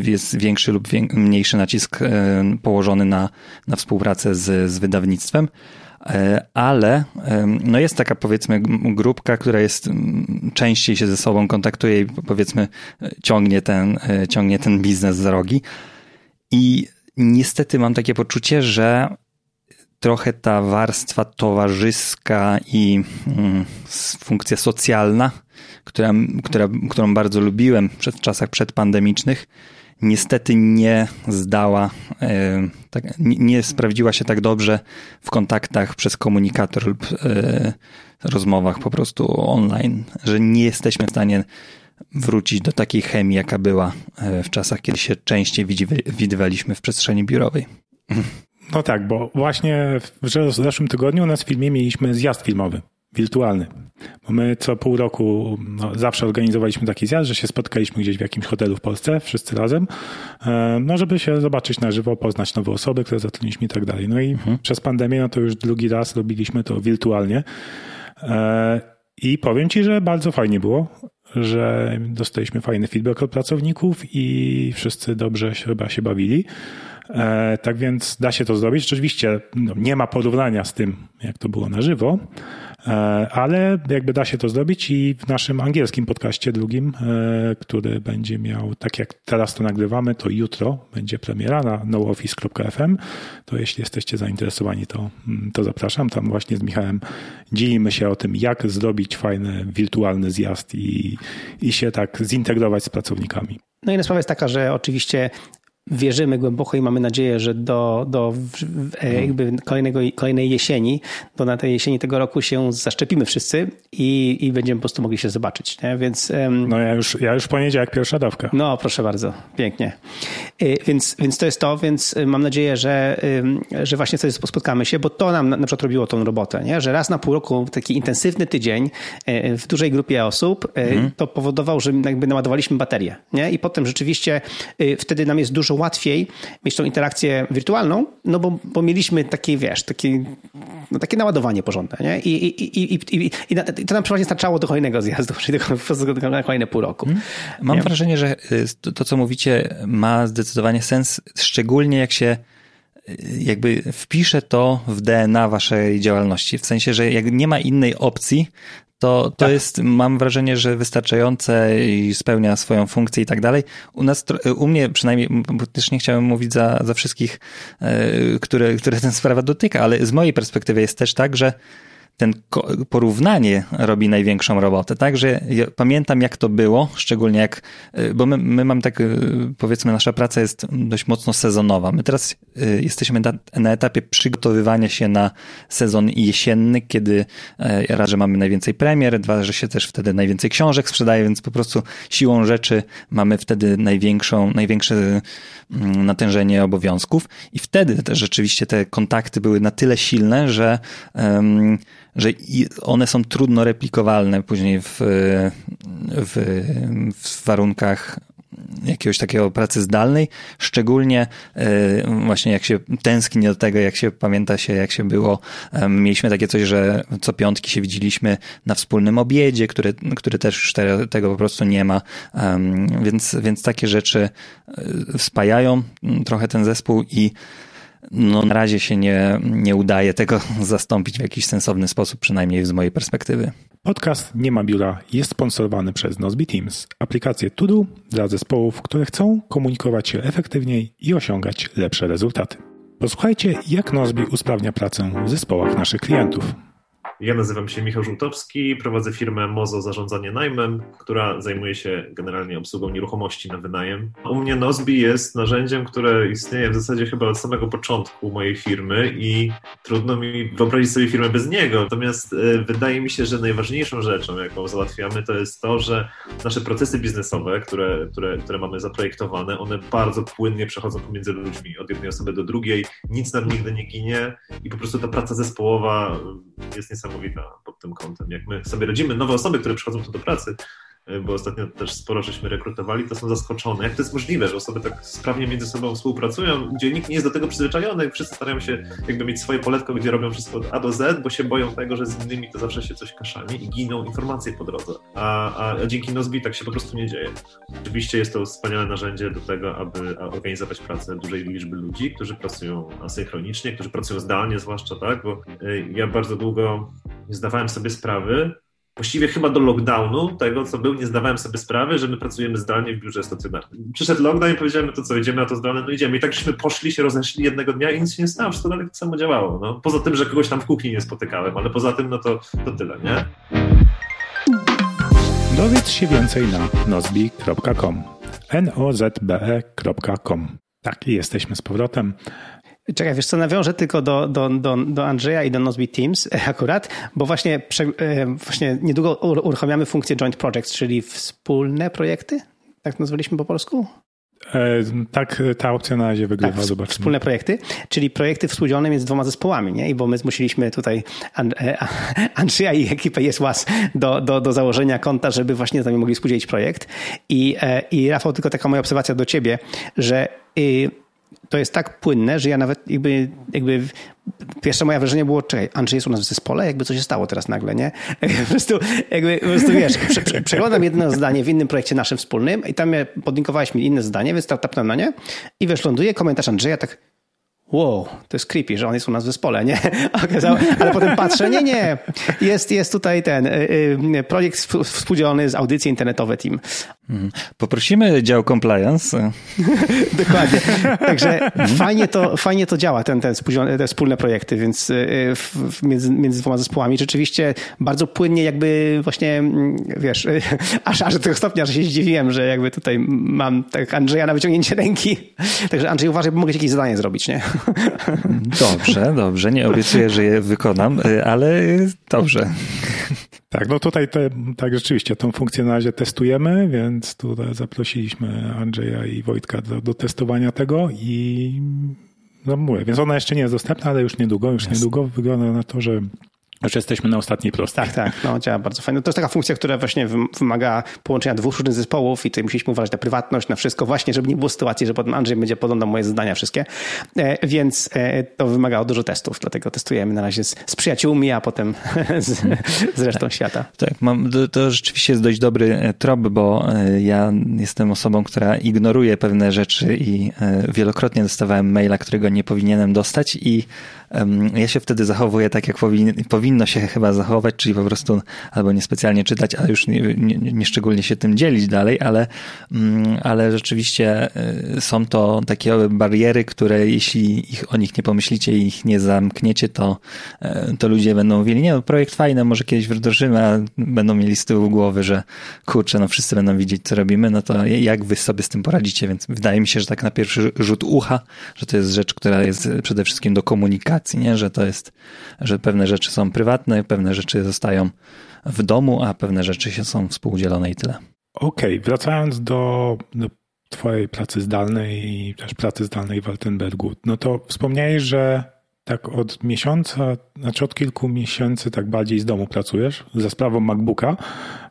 jest większy lub mniejszy nacisk położony na, na współpracę z, z wydawnictwem ale no jest taka powiedzmy grupka, która jest częściej się ze sobą kontaktuje i powiedzmy ciągnie ten, e, ciągnie ten biznes za rogi. I niestety mam takie poczucie, że trochę ta warstwa towarzyska i mm, funkcja socjalna, która, która, którą bardzo lubiłem przed czasach przedpandemicznych, niestety nie zdała, e, tak, nie sprawdziła się tak dobrze w kontaktach przez komunikator lub e, rozmowach po prostu online, że nie jesteśmy w stanie wrócić do takiej chemii, jaka była e, w czasach, kiedy się częściej widywaliśmy w przestrzeni biurowej. No tak, bo właśnie w zeszłym tygodniu u nas w filmie mieliśmy zjazd filmowy wirtualny. Bo my co pół roku no, zawsze organizowaliśmy taki zjazd, że się spotkaliśmy gdzieś w jakimś hotelu w Polsce, wszyscy razem, e, no żeby się zobaczyć na żywo, poznać nowe osoby, które zatrudniliśmy i tak dalej. No i mhm. przez pandemię, no to już drugi raz robiliśmy to wirtualnie. E, I powiem Ci, że bardzo fajnie było, że dostaliśmy fajny feedback od pracowników i wszyscy dobrze się, chyba się bawili. E, tak więc da się to zrobić. Rzeczywiście no, nie ma porównania z tym, jak to było na żywo, ale jakby da się to zrobić i w naszym angielskim podcaście drugim, e, który będzie miał, tak jak teraz to nagrywamy, to jutro będzie premiera na nooffice.fm, to jeśli jesteście zainteresowani, to, mm, to zapraszam. Tam właśnie z Michałem dzielimy się o tym, jak zrobić fajny, wirtualny zjazd i, i się tak zintegrować z pracownikami. No i sprawa jest taka, że oczywiście wierzymy głęboko i mamy nadzieję, że do, do e, jakby kolejnego, kolejnej jesieni, do na tej jesieni tego roku się zaszczepimy wszyscy i, i będziemy po prostu mogli się zobaczyć. Nie? Więc, no ja już, ja już poniedziałek pierwsza dawka. No proszę bardzo, pięknie. E, więc, więc to jest to, więc mam nadzieję, że, że właśnie sobie spotkamy się, bo to nam na przykład robiło tą robotę, nie? że raz na pół roku taki intensywny tydzień e, w dużej grupie osób, mhm. to powodował, że jakby naładowaliśmy baterię. Nie? I potem rzeczywiście wtedy nam jest dużo łatwiej mieć tą interakcję wirtualną, no bo, bo mieliśmy takie, wiesz, takie, no takie naładowanie porządne, nie? I, i, i, i, i, to nam przeważnie starczało do kolejnego zjazdu, czyli do, na kolejne pół roku. Hmm. Mam nie? wrażenie, że y, to, co mówicie, ma zdecydowanie sens, szczególnie jak się y, jakby wpisze to w DNA waszej działalności. W sensie, że jak nie ma innej opcji, to, to tak. jest, mam wrażenie, że wystarczające i spełnia swoją funkcję i tak dalej. U nas, u mnie przynajmniej, bo też nie chciałem mówić za, za wszystkich, e, które, które ten sprawa dotyka, ale z mojej perspektywy jest też tak, że ten porównanie robi największą robotę, tak? Że ja pamiętam jak to było, szczególnie jak, y, bo my, my mamy tak, y, powiedzmy, nasza praca jest dość mocno sezonowa. My teraz y, jesteśmy na, etapie przygotowywania się na sezon jesienny, kiedy raz, że mamy najwięcej premier, dwa, że się też wtedy najwięcej książek sprzedaje, więc po prostu siłą rzeczy mamy wtedy największą, największe mm, natężenie obowiązków i wtedy też rzeczywiście te kontakty były na tyle silne, że um, że one są trudno replikowalne później w, w, w warunkach jakiegoś takiego pracy zdalnej, szczególnie e, właśnie jak się tęskni do tego, jak się pamięta się, jak się było. Mieliśmy takie coś, że co piątki się widzieliśmy na wspólnym obiedzie, który, który też już te, tego po prostu nie ma, więc, więc takie rzeczy e, spajają trochę ten zespół i no na razie się nie, nie udaje tego zastąpić w jakiś sensowny sposób, przynajmniej z mojej perspektywy. Podcast Nie ma biura jest sponsorowany przez Nozbe Teams, aplikację Todo dla zespołów, które chcą komunikować się efektywniej i osiągać lepsze rezultaty. Posłuchajcie, jak Nozbe usprawnia pracę w zespołach naszych klientów. Ja nazywam się Michał Żółtowski, prowadzę firmę Mozo Zarządzanie Najmem, która zajmuje się generalnie obsługą nieruchomości na wynajem. U mnie Nozbi jest narzędziem, które istnieje w zasadzie chyba od samego początku mojej firmy i trudno mi wyobrazić sobie firmę bez niego. Natomiast e, wydaje mi się, że najważniejszą rzeczą, jaką załatwiamy, to jest to, że nasze procesy biznesowe, które, które, które mamy zaprojektowane, one bardzo płynnie przechodzą pomiędzy ludźmi, od jednej osoby do drugiej, nic nam nigdy nie ginie i po prostu ta praca zespołowa jest niesamowita pod tym kątem. Jak my sobie radzimy, nowe osoby, które przychodzą tu do pracy, bo ostatnio też sporo żeśmy rekrutowali, to są zaskoczone. Jak to jest możliwe, że osoby tak sprawnie między sobą współpracują, gdzie nikt nie jest do tego przyzwyczajony, wszyscy starają się jakby mieć swoje poletko, gdzie robią wszystko od A do Z, bo się boją tego, że z innymi to zawsze się coś kaszami i giną informacje po drodze. A, a, a dzięki Nozbi tak się po prostu nie dzieje. Oczywiście jest to wspaniałe narzędzie do tego, aby organizować pracę dużej liczby ludzi, którzy pracują asynchronicznie, którzy pracują zdalnie zwłaszcza, tak, bo y, ja bardzo długo nie zdawałem sobie sprawy, właściwie chyba do lockdownu, tego co był, nie zdawałem sobie sprawy, że my pracujemy zdalnie w biurze stacjonarnym. Przyszedł lockdown i powiedziałem, no to co, idziemy na to zdalne? No idziemy. I tak żeśmy poszli, się rozeszli jednego dnia i nic się nie stało, wszystko dalej tak samo działało. No. Poza tym, że kogoś tam w kuchni nie spotykałem, ale poza tym, no to, to tyle, nie? Dowiedz się więcej na nozbi.com nozbe.com Tak, i jesteśmy z powrotem. Czekaj, wiesz co, nawiążę tylko do, do, do, do Andrzeja i do Nozbe Teams akurat, bo właśnie, właśnie niedługo uruchamiamy funkcję Joint Projects, czyli wspólne projekty? Tak nazwaliśmy po polsku? E, tak, ta opcja na razie wygrywa, tak, zobaczymy. Wspólne projekty, czyli projekty współdzielone między dwoma zespołami, nie? I bo my zmusiliśmy tutaj e, Andrzeja i ekipę YesWas do, do, do założenia konta, żeby właśnie z nami mogli współdzielić projekt. I, e, I Rafał, tylko taka moja obserwacja do ciebie, że y, to jest tak płynne, że ja nawet jakby, jakby pierwsze moje wrażenie było, czekaj, Andrzej jest u nas w zespole, jakby co się stało teraz nagle, nie? Po prostu, jakby, po prostu wiesz, prze, prze, przeglądam jedno zdanie w innym projekcie naszym wspólnym i tam podlinkowałeś mi inne zdanie, więc tapnąłem na nie i wiesz, ląduje komentarz Andrzeja tak wow, to jest creepy, że on jest u nas w zespole, nie? Ale potem patrzę, nie, nie, jest, jest tutaj ten y, y, projekt współdzielony z audycji internetowe team. Mhm. Poprosimy dział compliance. Dokładnie. Także mhm. fajnie to, fajnie to działa, ten, ten te wspólne projekty, więc y, między, między dwoma zespołami rzeczywiście bardzo płynnie jakby właśnie, mm, wiesz, aż, aż do tego stopnia, że się zdziwiłem, że jakby tutaj mam tak Andrzeja na wyciągnięcie ręki. Także Andrzej uważaj, bo mogę jakieś zadanie zrobić, nie? Dobrze, dobrze. Nie obiecuję, że je wykonam, ale dobrze. Tak, no tutaj te, tak rzeczywiście tą funkcję na razie testujemy, więc tutaj zaprosiliśmy Andrzeja i Wojtka do, do testowania tego i no mówię, więc ona jeszcze nie jest dostępna, ale już niedługo, już niedługo wygląda na to, że już jesteśmy na ostatniej prostej. Tak, tak, no działa bardzo fajnie. To jest taka funkcja, która właśnie wymaga połączenia dwóch różnych zespołów i tutaj musieliśmy uważać na prywatność, na wszystko właśnie, żeby nie było sytuacji, że potem Andrzej będzie podglądał moje zadania wszystkie, e, więc e, to wymagało dużo testów, dlatego testujemy na razie z, z przyjaciółmi, a potem z, z resztą świata. Tak, mam, to, to rzeczywiście jest dość dobry e, trop, bo ja jestem osobą, która ignoruje pewne rzeczy i wielokrotnie dostawałem maila, którego nie powinienem dostać i ja się wtedy zachowuję tak, jak powin, powinno się chyba zachować, czyli po prostu albo niespecjalnie czytać, a już nie, nie, nie szczególnie się tym dzielić dalej, ale, mm, ale rzeczywiście y, są to takie bariery, które jeśli ich, o nich nie pomyślicie i ich nie zamkniecie, to, y, to ludzie będą mówili, nie no, projekt fajny, może kiedyś wdrożymy, a będą mieli z tyłu głowy, że kurczę, no wszyscy będą widzieć, co robimy, no to jak wy sobie z tym poradzicie, więc wydaje mi się, że tak na pierwszy rzut ucha, że to jest rzecz, która jest przede wszystkim do komunikacji, nie? Że to jest, że pewne rzeczy są pewne rzeczy zostają w domu, a pewne rzeczy się są współdzielone i tyle. Okej, okay, wracając do, do twojej pracy zdalnej i też pracy zdalnej w Altenbergu, no to wspomniałeś, że tak od miesiąca, znaczy od kilku miesięcy tak bardziej z domu pracujesz za sprawą MacBooka,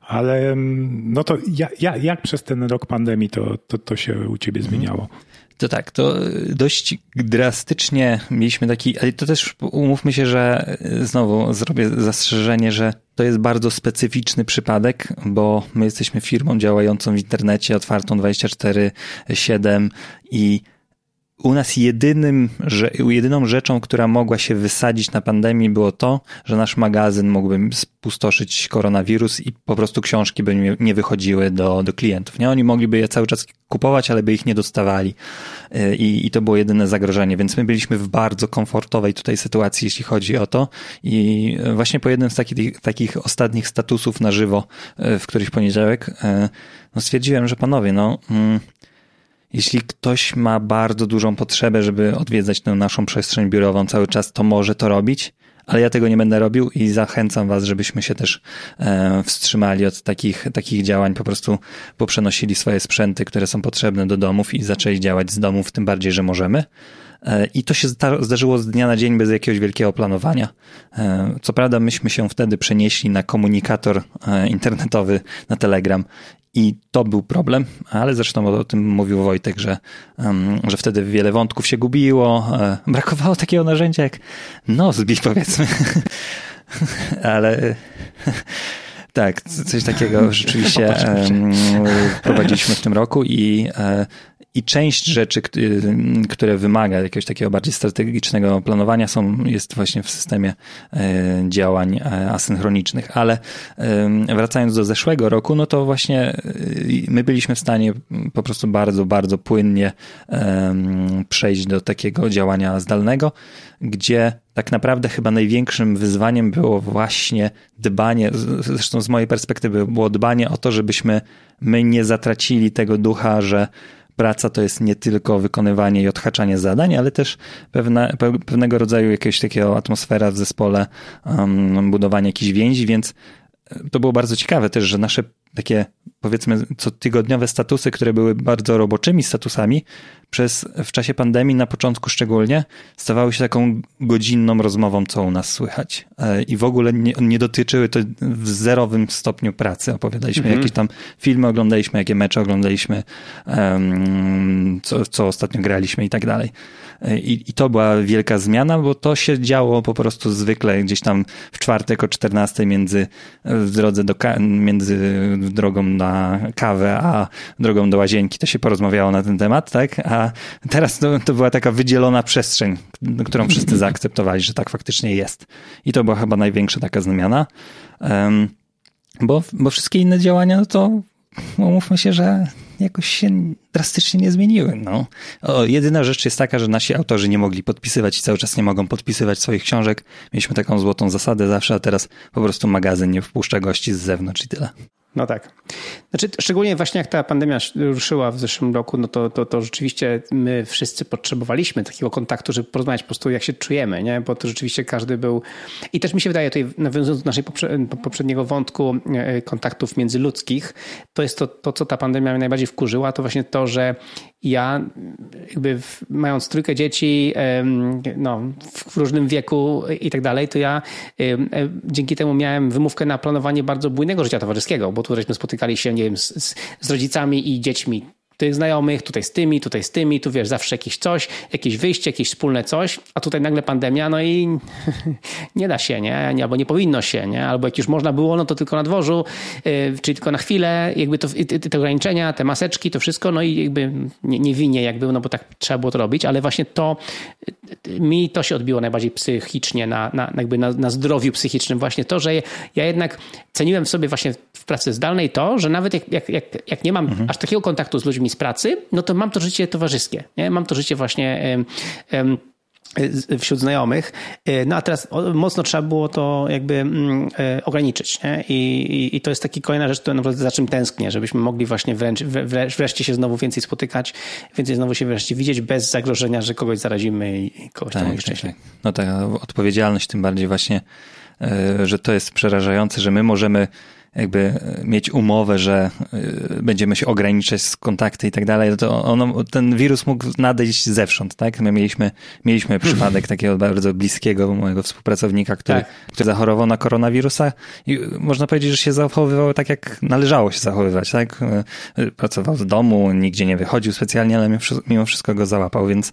ale mm, no to jak, jak przez ten rok pandemii to, to, to się u ciebie mhm. zmieniało? To tak, to dość drastycznie mieliśmy taki, ale to też umówmy się, że znowu zrobię zastrzeżenie, że to jest bardzo specyficzny przypadek, bo my jesteśmy firmą działającą w internecie, otwartą 24-7 i u nas jedynym, że, jedyną rzeczą, która mogła się wysadzić na pandemii było to, że nasz magazyn mógłby spustoszyć koronawirus i po prostu książki by nie wychodziły do, do klientów. Nie? Oni mogliby je cały czas kupować, ale by ich nie dostawali. Y, I, I to było jedyne zagrożenie, więc my byliśmy w bardzo komfortowej tutaj sytuacji, jeśli chodzi o to. I właśnie po jednym z takich, takich ostatnich statusów na żywo y, w któryś poniedziałek, y, no stwierdziłem, że panowie, no... Mm, jeśli ktoś ma bardzo dużą potrzebę, żeby odwiedzać tę naszą przestrzeń biurową cały czas, to może to robić, ale ja tego nie będę robił i zachęcam Was, żebyśmy się też e, wstrzymali od takich, takich działań, po prostu poprzenosili swoje sprzęty, które są potrzebne do domów i zaczęli działać z domów, tym bardziej, że możemy. E, I to się zdarzyło z dnia na dzień bez jakiegoś wielkiego planowania. E, co prawda, myśmy się wtedy przenieśli na komunikator e, internetowy, na Telegram i to był problem, ale zresztą o tym mówił Wojtek, że, że wtedy wiele wątków się gubiło, brakowało takiego narzędzia jak Nozbi, powiedzmy. ale tak, coś takiego rzeczywiście prowadziliśmy w tym roku i i część rzeczy, które wymaga jakiegoś takiego bardziej strategicznego planowania są, jest właśnie w systemie e, działań e, asynchronicznych. Ale wracając do zeszłego roku, no to właśnie e, my byliśmy w stanie po prostu bardzo, bardzo płynnie przejść do takiego działania zdalnego, gdzie tak naprawdę chyba największym wyzwaniem było właśnie dbanie, zresztą z mojej perspektywy było dbanie o to, żebyśmy my nie zatracili tego ducha, że praca to jest nie tylko wykonywanie i odhaczanie zadań, ale też pewne, pewnego rodzaju jakiegoś takiego atmosfera w zespole, um, budowanie jakichś więzi, więc to było bardzo ciekawe też, że nasze takie powiedzmy cotygodniowe statusy, które były bardzo roboczymi statusami, przez, w czasie pandemii, na początku szczególnie, stawały się taką godzinną rozmową, co u nas słychać. E, I w ogóle nie, nie dotyczyły to w zerowym stopniu pracy. Opowiadaliśmy mhm. jakieś tam filmy, oglądaliśmy, jakie mecze oglądaliśmy, um, co, co ostatnio graliśmy i tak dalej. E, I, I to była wielka zmiana, bo to się działo po prostu zwykle gdzieś tam w czwartek o 14 między w drodze do, między drogą na kawę, a drogą do łazienki, to się porozmawiało na ten temat, tak? A teraz to, to była taka wydzielona przestrzeń, którą wszyscy zaakceptowali, że tak faktycznie jest. I to była chyba największa taka zmiana. Um, bo, bo wszystkie inne działania, no to umówmy się, że jakoś się drastycznie nie zmieniły. No. O, jedyna rzecz jest taka, że nasi autorzy nie mogli podpisywać i cały czas nie mogą podpisywać swoich książek. Mieliśmy taką złotą zasadę zawsze, a teraz po prostu magazyn nie wpuszcza gości z zewnątrz i tyle. No tak. Znaczy, szczególnie właśnie jak ta pandemia ruszyła w zeszłym roku, no to, to, to rzeczywiście my wszyscy potrzebowaliśmy takiego kontaktu, żeby porozmawiać po prostu jak się czujemy, nie? Bo to rzeczywiście każdy był... I też mi się wydaje, tutaj nawiązując do naszego poprzedniego wątku e, kontaktów międzyludzkich, to jest to, to, co ta pandemia mnie najbardziej wkurzyła, to właśnie to, że ja jakby mając trójkę dzieci no, w różnym wieku i tak dalej, to ja e, dzięki temu miałem wymówkę na planowanie bardzo bujnego życia towarzyskiego, bo tu żeśmy spotykali się, nie wiem, z, z rodzicami i dziećmi tych znajomych, tutaj z tymi, tutaj z tymi, tu wiesz, zawsze jakieś coś, jakieś wyjście, jakieś wspólne coś, a tutaj nagle pandemia, no i nie da się, nie? Albo nie powinno się, nie? Albo jak już można było, no to tylko na dworzu, yy, czyli tylko na chwilę, jakby to, te ograniczenia, te maseczki, to wszystko, no i jakby nie, nie winie jakby, no bo tak trzeba było to robić, ale właśnie to, mi to się odbiło najbardziej psychicznie, na, na, jakby na, na zdrowiu psychicznym, właśnie to, że ja jednak ceniłem w sobie właśnie w pracy zdalnej to, że nawet jak, jak, jak, jak nie mam mhm. aż takiego kontaktu z ludźmi z pracy, no to mam to życie towarzyskie. Nie? Mam to życie właśnie wśród znajomych. E, no a teraz mocno trzeba było to jakby mm, e, ograniczyć. Nie? I, I, to jest taki kolejna rzecz, naprawdę za czym tęsknię, żebyśmy mogli właśnie wręcz, wreszcie się znowu więcej spotykać, więcej znowu się wreszcie widzieć bez zagrożenia, że kogoś zarazimy i kogoś tak, tam tak, tak. No tak, odpowiedzialność tym bardziej właśnie, e, że to jest przerażające, że my możemy jakby mieć umowę, że y, będziemy się ograniczać z kontakty i tak dalej, to ono, ten wirus mógł nadejść zewsząd, tak? My mieliśmy, mieliśmy przypadek takiego bardzo bliskiego mojego współpracownika, który, tak. który zachorował na koronawirusa i można powiedzieć, że się zachowywał tak, jak należało się zachowywać, tak? Pracował z domu, nigdzie nie wychodził specjalnie, ale mimo wszystko go załapał, więc,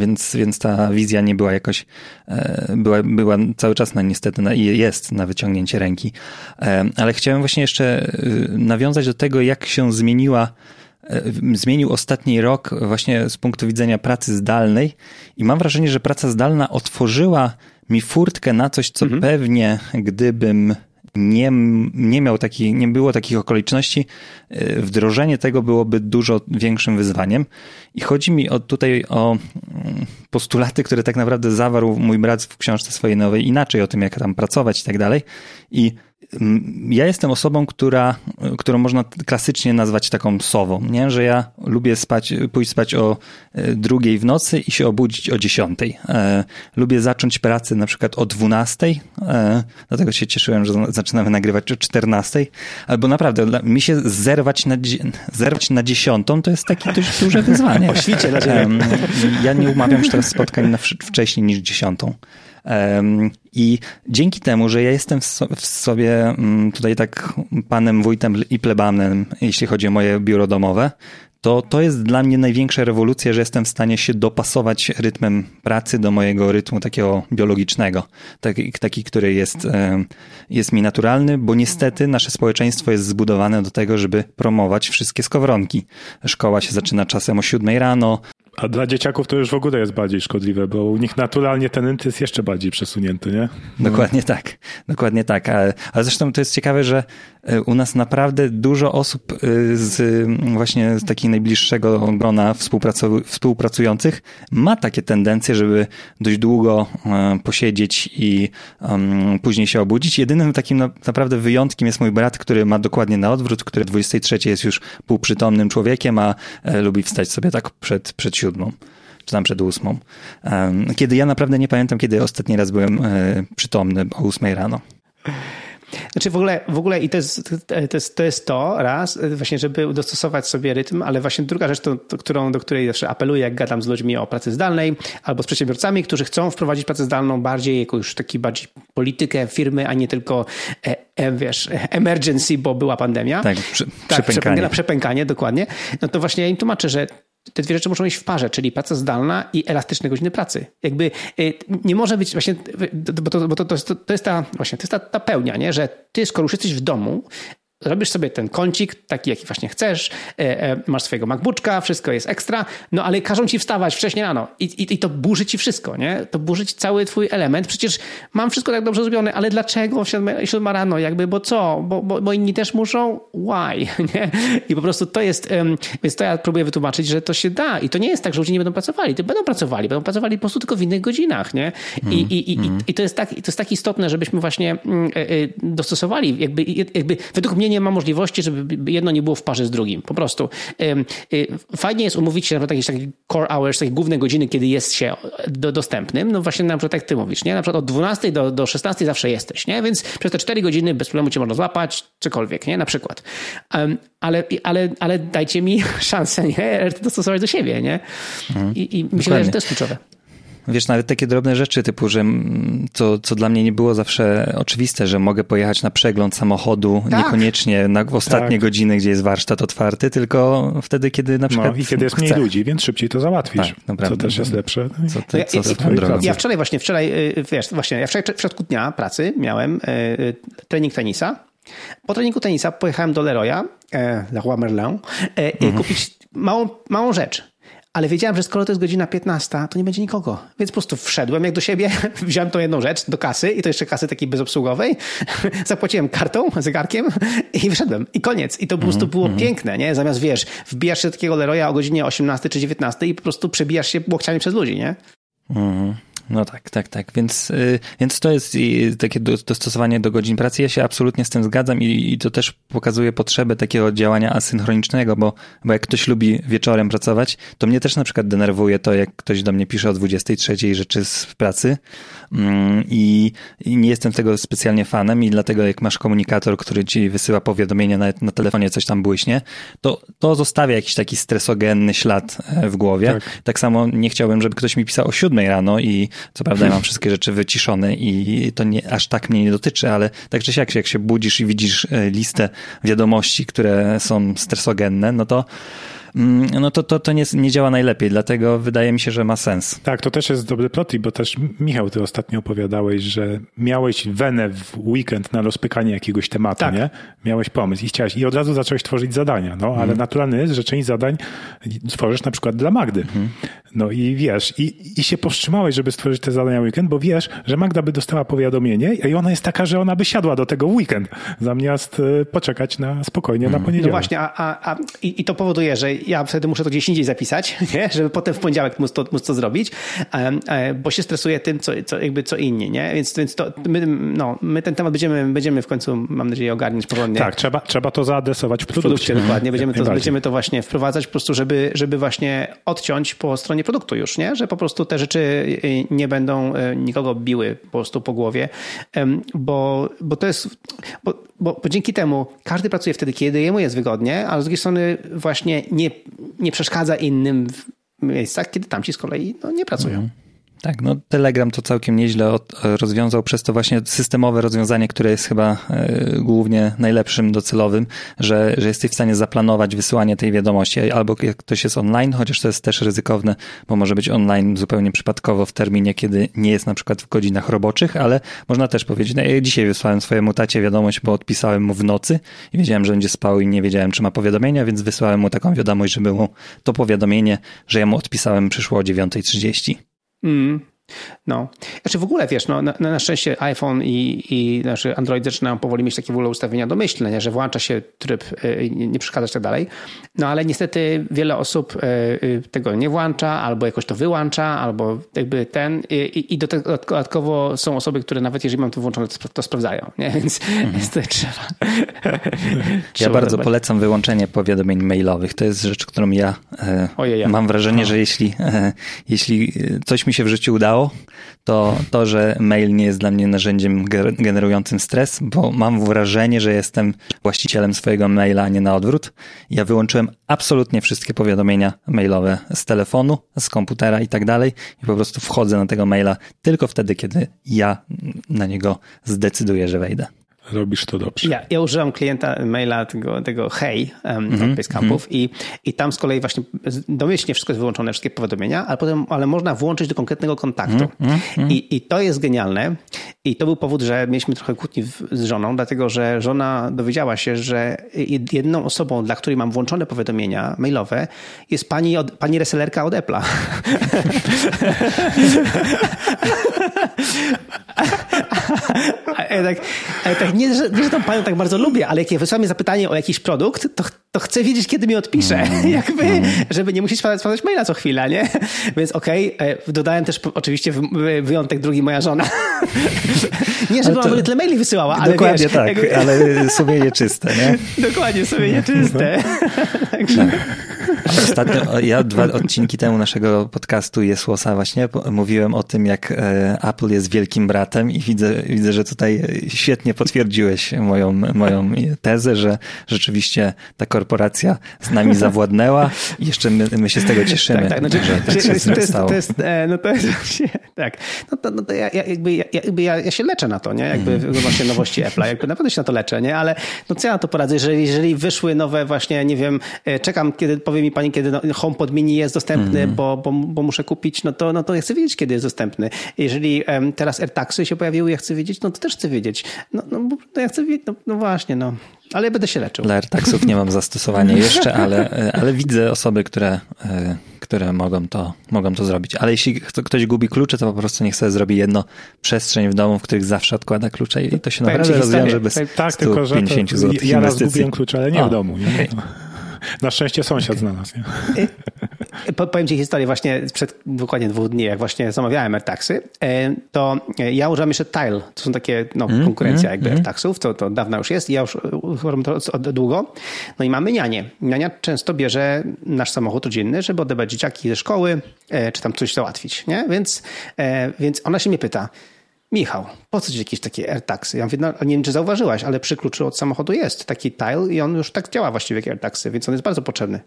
więc, więc ta wizja nie była jakoś, e, była, była cały czas na niestety na, i jest na wyciągnięcie ręki ale chciałem właśnie jeszcze y, nawiązać do tego, jak się zmieniła e, zmienił ostatni rok właśnie z punktu widzenia pracy zdalnej i mam wrażenie, że praca zdalna otworzyła mi furtkę na coś, co mhm. pewnie gdybym nie, nie miał takich, nie było takich okoliczności, e, wdrożenie tego byłoby dużo większym wyzwaniem. I chodzi mi o, tutaj o mm, postulaty, które tak naprawdę zawarł mój brat w książce swojej nowej, inaczej o tym, jak tam pracować i tak dalej. I ja jestem osobą, która, którą można klasycznie nazwać taką sową, nie? że ja lubię spać, pójść spać o e, drugiej w nocy i się obudzić o dziesiątej. E, lubię zacząć pracę na przykład o dwunastej, e, dlatego się cieszyłem, że zaczynamy nagrywać o czternastej, albo naprawdę mi się zerwać na, zerwać na dziesiątą to jest takie dość duże wyzwanie. O świcie dla ciebie. Ja nie umawiam już teraz spotkań na wcześniej niż dziesiątą. I dzięki temu, że ja jestem w sobie mm, tutaj tak panem wójtem i plebanem, jeśli chodzi o moje biuro domowe, to to jest dla mnie największa rewolucja, że jestem w stanie się dopasować rytmem pracy do mojego rytmu takiego biologicznego, taki, taki który jest, jest mi naturalny, bo niestety nasze społeczeństwo jest zbudowane do tego, żeby promować wszystkie skowronki. Szkoła się zaczyna czasem o siódmej rano, a dla dzieciaków to już w ogóle jest bardziej szkodliwe, bo u nich naturalnie ten int jest jeszcze bardziej przesunięty, nie? No. Dokładnie tak. Dokładnie tak. Ale, ale zresztą to jest ciekawe, że e, u nas naprawdę dużo osób e, z właśnie z takiego najbliższego grona współpracujących ma takie tendencje, żeby dość długo e, posiedzieć i um, później się obudzić. Jedynym takim naprawdę wyjątkiem jest mój brat, który ma dokładnie na odwrót, który 23 jest już półprzytomnym człowiekiem, a lubi wstać sobie tak przed, przed siódmą, czy tam przed ósmą. Kiedy ja naprawdę nie pamiętam, kiedy ostatni raz byłem e, przytomny o ósmej rano. Znaczy w ogóle, w ogóle i to jest, to jest, to jest to raz, właśnie, żeby dostosować sobie rytm, ale właśnie druga rzecz, to, to, którą, do której zawsze apeluję, jak gadam z ludźmi o pracy zdalnej albo z przedsiębiorcami, którzy chcą wprowadzić pracę zdalną bardziej jako już taki bardziej politykę firmy, a nie tylko e, e, wiesz, emergency, bo była pandemia. Tak, przy, tak przepękanie. przepękanie, dokładnie. No to właśnie ja im tłumaczę, że te dwie rzeczy muszą iść w parze, czyli praca zdalna i elastyczne godziny pracy. Jakby y, nie może być właśnie, bo to, bo to, to, to jest ta właśnie, to jest ta, ta pełnia, nie? że ty skoro już jesteś w domu, robisz sobie ten kącik, taki jaki właśnie chcesz, e, e, masz swojego MacBooka, wszystko jest ekstra, no ale każą ci wstawać wcześniej rano i, i, i to burzy ci wszystko, nie? To burzy ci cały twój element. Przecież mam wszystko tak dobrze zrobione, ale dlaczego siódma rano? Jakby, bo co? Bo, bo, bo inni też muszą? Why? Nie? I po prostu to jest, więc to ja próbuję wytłumaczyć, że to się da i to nie jest tak, że ludzie nie będą pracowali, to będą pracowali, będą pracowali po prostu tylko w innych godzinach, nie? I, mm, i, i, mm. i, to, jest tak, to jest tak istotne, żebyśmy właśnie mm, e, dostosowali, jakby, jakby według mnie nie ma możliwości, żeby jedno nie było w parze z drugim. Po prostu. Y, fajnie jest umówić się na jakieś takie core hours, takie główne godziny, kiedy jest się do, dostępnym. No właśnie na przykład jak ty mówisz, nie? Na przykład od 12 do, do 16 zawsze jesteś, nie? Więc przez te 4 godziny bez problemu cię można złapać, cokolwiek, nie? Na przykład. ale, ale, ale dajcie mi szansę, nie? Dostosować do siebie, nie? I, i myślę, że to jest kluczowe. Wiesz, nawet takie drobne rzeczy, typu, że co, co dla mnie nie było zawsze oczywiste, że mogę pojechać na przegląd samochodu, tak. niekoniecznie na ostatnie tak. godziny, gdzie jest warsztat otwarty, tylko wtedy, kiedy na przykład. No, I kiedy jest mniej ludzi, więc szybciej to załatwisz. Tak, naprawdę. Co też jest lepsze. Co, ty, co ja, ja, ja, wczoraj właśnie, wczoraj, y, wiesz, właśnie, ja wczoraj w środku dnia pracy miałem y, y, trening tenisa. Po treningu tenisa pojechałem do Leroya, e, Leroy Merlin, e, mhm. kupić małą, małą rzecz ale wiedziałem, że skoro to jest godzina 15, to nie będzie nikogo. Więc po prostu wszedłem jak do siebie, wziąłem tą jedną rzecz do kasy i to jeszcze kasy takiej bezobsługowej. Zapłaciłem kartą, zegarkiem i wyszedłem. I koniec. I to po prostu -hmm. było mm -hmm. piękne, nie? Zamiast, wiesz, wbijasz się do takiego Leroya o godzinie 18 czy 19 i po prostu przebijasz się łokciami przez ludzi, nie? Mm -hmm. No tak, tak, tak. Więc, y, więc to jest takie dostosowanie do godzin pracy. Ja się absolutnie z tym zgadzam i, i to też pokazuje potrzebę takiego działania asynchronicznego, bo, bo jak ktoś lubi wieczorem pracować, to mnie też na przykład denerwuje to, jak ktoś do mnie pisze o 23 rzeczy z pracy i, i nie jestem tego specjalnie fanem i dlatego jak masz komunikator, który ci wysyła powiadomienie na, na telefonie, coś tam błyśnie, to, to zostawia jakiś taki stresogenny ślad e, w głowie. Tak. tak samo nie chciałbym, żeby ktoś mi pisał o 7 rano i co prawda ja mam wszystkie rzeczy wyciszone i to nie, aż tak mnie nie dotyczy, ale tak czy siak, jak się budzisz i widzisz e, listę wiadomości, które są stresogenne, no to mm, no to, to, to nie, nie działa najlepiej, dlatego wydaje mi się, że ma sens. Tak, to też jest dobry plot, bo też Michał, ty ostatnio opowiadałeś, że miałeś wenę w weekend na rozpykanie jakiegoś tematu, tak. nie? Miałeś pomysł i chciałeś i od razu zacząłeś tworzyć zadania, no, ale mhm. naturalne jest, że część zadań tworzysz na przykład dla Magdy. Mhm. No i wiesz, i, i się powstrzymałeś, żeby stworzyć te zadania weekend, bo wiesz, że Magda by dostała powiadomienie i ona jest taka, że ona by siadła do tego weekend, zamiast e, poczekać na spokojnie na poniedziałek. No właśnie, a, a, a i, i, to powoduje, że ja wtedy muszę to gdzieś indziej zapisać, nie? żeby potem w poniedziałek móc to, móc to zrobić, e, bo się stresuję tym, co, co, jakby co inni, nie? Więc, więc to my, no, my ten temat będziemy, będziemy w końcu, mam nadzieję, ogarniać porządnie. Tak, trzeba, trzeba to zaadresować w produkcie. W produkcie dokładnie. Będziemy to, będziemy to właśnie wprowadzać po prostu, żeby, żeby właśnie odciąć po stronie produktu już, nie? Że po prostu te rzeczy y, nie będą y, nikogo biły po prostu po głowie, bo, bo to jest, bo, bo, bo dzięki temu każdy pracuje wtedy, kiedy jemu jest wygodnie, a z drugiej strony właśnie nie, nie przeszkadza innym w miejscach, kiedy tamci z kolei no, nie pracują. Mhm. Tak, no Telegram to całkiem nieźle od, rozwiązał przez to właśnie systemowe rozwiązanie, które jest chyba y, głównie najlepszym docelowym, że, że jesteś w stanie zaplanować wysyłanie tej wiadomości, albo jak ktoś jest online, chociaż to jest też ryzykowne, bo może być online zupełnie przypadkowo w terminie, kiedy nie jest na przykład w godzinach roboczych, ale można też powiedzieć, no ja dzisiaj wysłałem swojemu tacie wiadomość, bo odpisałem mu w nocy i wiedziałem, że będzie spał i nie wiedziałem, czy ma powiadomienia, więc wysłałem mu taką wiadomość, żeby mu to powiadomienie, że ja mu odpisałem, przyszło o 9.30. Mm. No. Znaczy w ogóle wiesz, no, na, na szczęście iPhone i, i znaczy Android zaczynają powoli mieć takie w ogóle ustawienia domyślne, nie? że włącza się tryb y, nie, nie przeszkadzać tak dalej. No ale niestety wiele osób y, y, tego nie włącza, albo jakoś to wyłącza, albo jakby ten i, i dodatkowo są osoby, które nawet jeżeli mam to włączone, to, to sprawdzają, nie? Więc, mhm. więc to trzeba. ja bardzo polecam wyłączenie powiadomień mailowych. To jest rzecz, którą ja Ojej, mam wrażenie, no. że jeśli, jeśli coś mi się w życiu udało, to to, że mail nie jest dla mnie narzędziem generującym stres, bo mam wrażenie, że jestem właścicielem swojego maila, a nie na odwrót. Ja wyłączyłem absolutnie wszystkie powiadomienia mailowe z telefonu, z komputera i tak dalej i po prostu wchodzę na tego maila tylko wtedy, kiedy ja na niego zdecyduję, że wejdę. Robisz to dobrze. Ja, ja używam klienta maila tego, tego Hey um, mm -hmm. Campów mm -hmm. i, i tam z kolei właśnie domyślnie wszystko jest wyłączone, wszystkie powiadomienia, ale potem ale można włączyć do konkretnego kontaktu. Mm -hmm. I, I to jest genialne. I to był powód, że mieliśmy trochę kłótni z żoną, dlatego że żona dowiedziała się, że jedną osobą, dla której mam włączone powiadomienia mailowe, jest pani, od, pani resellerka od Apple'a. ale tak, ale tak nie, że, nie, że tą panią tak bardzo lubię, ale jak ja wysłałem zapytanie o jakiś produkt, to, to chcę wiedzieć, kiedy mi odpisze. Mm, Jakby, mm. żeby nie musieć sprawdzać maila co chwilę, nie? Więc okej, okay, e, dodałem też oczywiście wyjątek drugi moja żona. nie, żeby ona tyle maili wysyłała, ale Dokładnie wiesz, tak, jakby... ale sumienie czyste, nie? Dokładnie, sumienie czyste. Także... Ostatnio, ja dwa odcinki temu naszego podcastu Jesłosa właśnie mówiłem o tym, jak e, Apple jest wielkim bratem i widzę, widzę, że tutaj świetnie potwierdziłeś moją, moją tezę, że rzeczywiście ta korporacja z nami zawładnęła i jeszcze my, my się z tego cieszymy, tak, tak. Znaczy, że tak się to jest, to jest, e, no to jest właśnie, tak. No to, no to ja, jakby, ja, jakby ja, ja się leczę na to, nie? Jakby mm. właśnie nowości Apple'a, jakby naprawdę się na to leczę, nie? Ale no co ja na to poradzę, jeżeli, jeżeli wyszły nowe właśnie, nie wiem, e, czekam, kiedy powie mi pani, kiedy no, HomePod mini jest dostępny, mm. bo, bo, bo muszę kupić, no to, no to ja chcę wiedzieć, kiedy jest dostępny. Jeżeli um, teraz AirTagsy się pojawiły, ja chcę wiedzieć, no to też chcę wiedzieć. No, no, no ja chcę wiedzieć, no, no właśnie, no. Ale ja będę się leczył. Dla AirTagsów nie mam zastosowania jeszcze, ale, ale widzę osoby, które, e, które mogą, to, mogą to zrobić. Ale jeśli ktoś gubi klucze, to po prostu niech sobie zrobi jedno przestrzeń w domu, w których zawsze odkłada klucze i to się naprawdę rozwiąże bez tak, tylko, że to, zł Ja raz gubiłem klucze, ale nie o, w domu. Nie? Okay. Na szczęście sąsiad okay. znalazł. Nie? Powiem ci historię właśnie sprzed dokładnie dwóch dni, jak właśnie zamawiałem AirTaxy, e, to ja używam jeszcze Tile. To są takie no, mm, konkurencja mm, jakby mm. AirTaxów, to, to dawno już jest. Ja już używam to od długo. No i mamy nianię. Niania często bierze nasz samochód rodzinny, żeby odebrać dzieciaki ze szkoły, e, czy tam coś załatwić. Nie? Więc, więc ona się mnie pyta, Michał, po co ci jakieś takie AirTagsy? Ja mówię, no, nie wiem, czy zauważyłaś, ale przy kluczu od samochodu jest taki tile i on już tak działa właściwie jak AirTagsy, więc on jest bardzo potrzebny.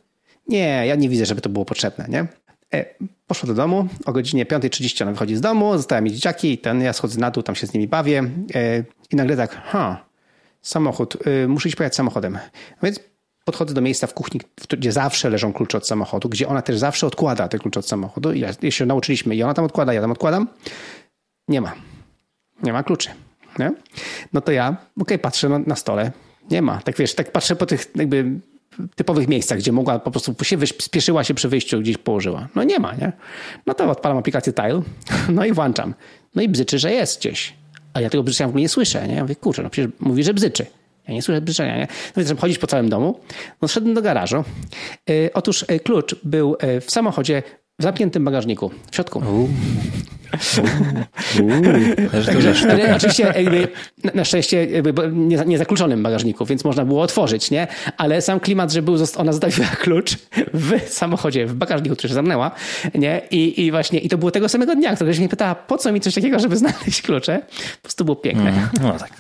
Nie, ja nie widzę, żeby to było potrzebne, nie? E, poszła do domu, o godzinie 5.30 ona wychodzi z domu, została mi dzieciaki ten, ja schodzę na dół, tam się z nimi bawię e, i nagle tak, ha, samochód, y, muszę iść pojechać samochodem. Więc podchodzę do miejsca w kuchni, gdzie zawsze leżą klucze od samochodu, gdzie ona też zawsze odkłada te klucze od samochodu. I ja, się nauczyliśmy i ona tam odkłada, ja tam odkładam. Nie ma. Nie ma kluczy. Nie? No to ja, okej, okay, patrzę na, na stole. Nie ma. Tak wiesz, tak patrzę po tych jakby typowych miejscach, gdzie mogła po prostu się spieszyła się przy wyjściu, gdzieś położyła. No nie ma, nie? No to odpalam aplikację Tile, no i włączam. No i bzyczy, że jest gdzieś. A ja tego bzyczenia w ogóle nie słyszę, nie? Ja mówię, kurczę, no przecież mówi, że bzyczy. Ja nie słyszę brzyczenia, nie? No więc chodzić po całym domu. No szedłem do garażu. Yy, otóż yy, klucz był yy, w samochodzie w zamkniętym bagażniku, w środku. Także, ale oczywiście jakby, na szczęście jakby, nie, nie zakluczonym bagażniku, więc można było otworzyć, nie? Ale sam klimat, że był, ona zostawiła klucz w samochodzie, w bagażniku, który się zamknęła, nie? I, I właśnie, i to było tego samego dnia, ktoś mnie pytała, po co mi coś takiego, żeby znaleźć klucze? Po prostu było piękne. Mm, no tak.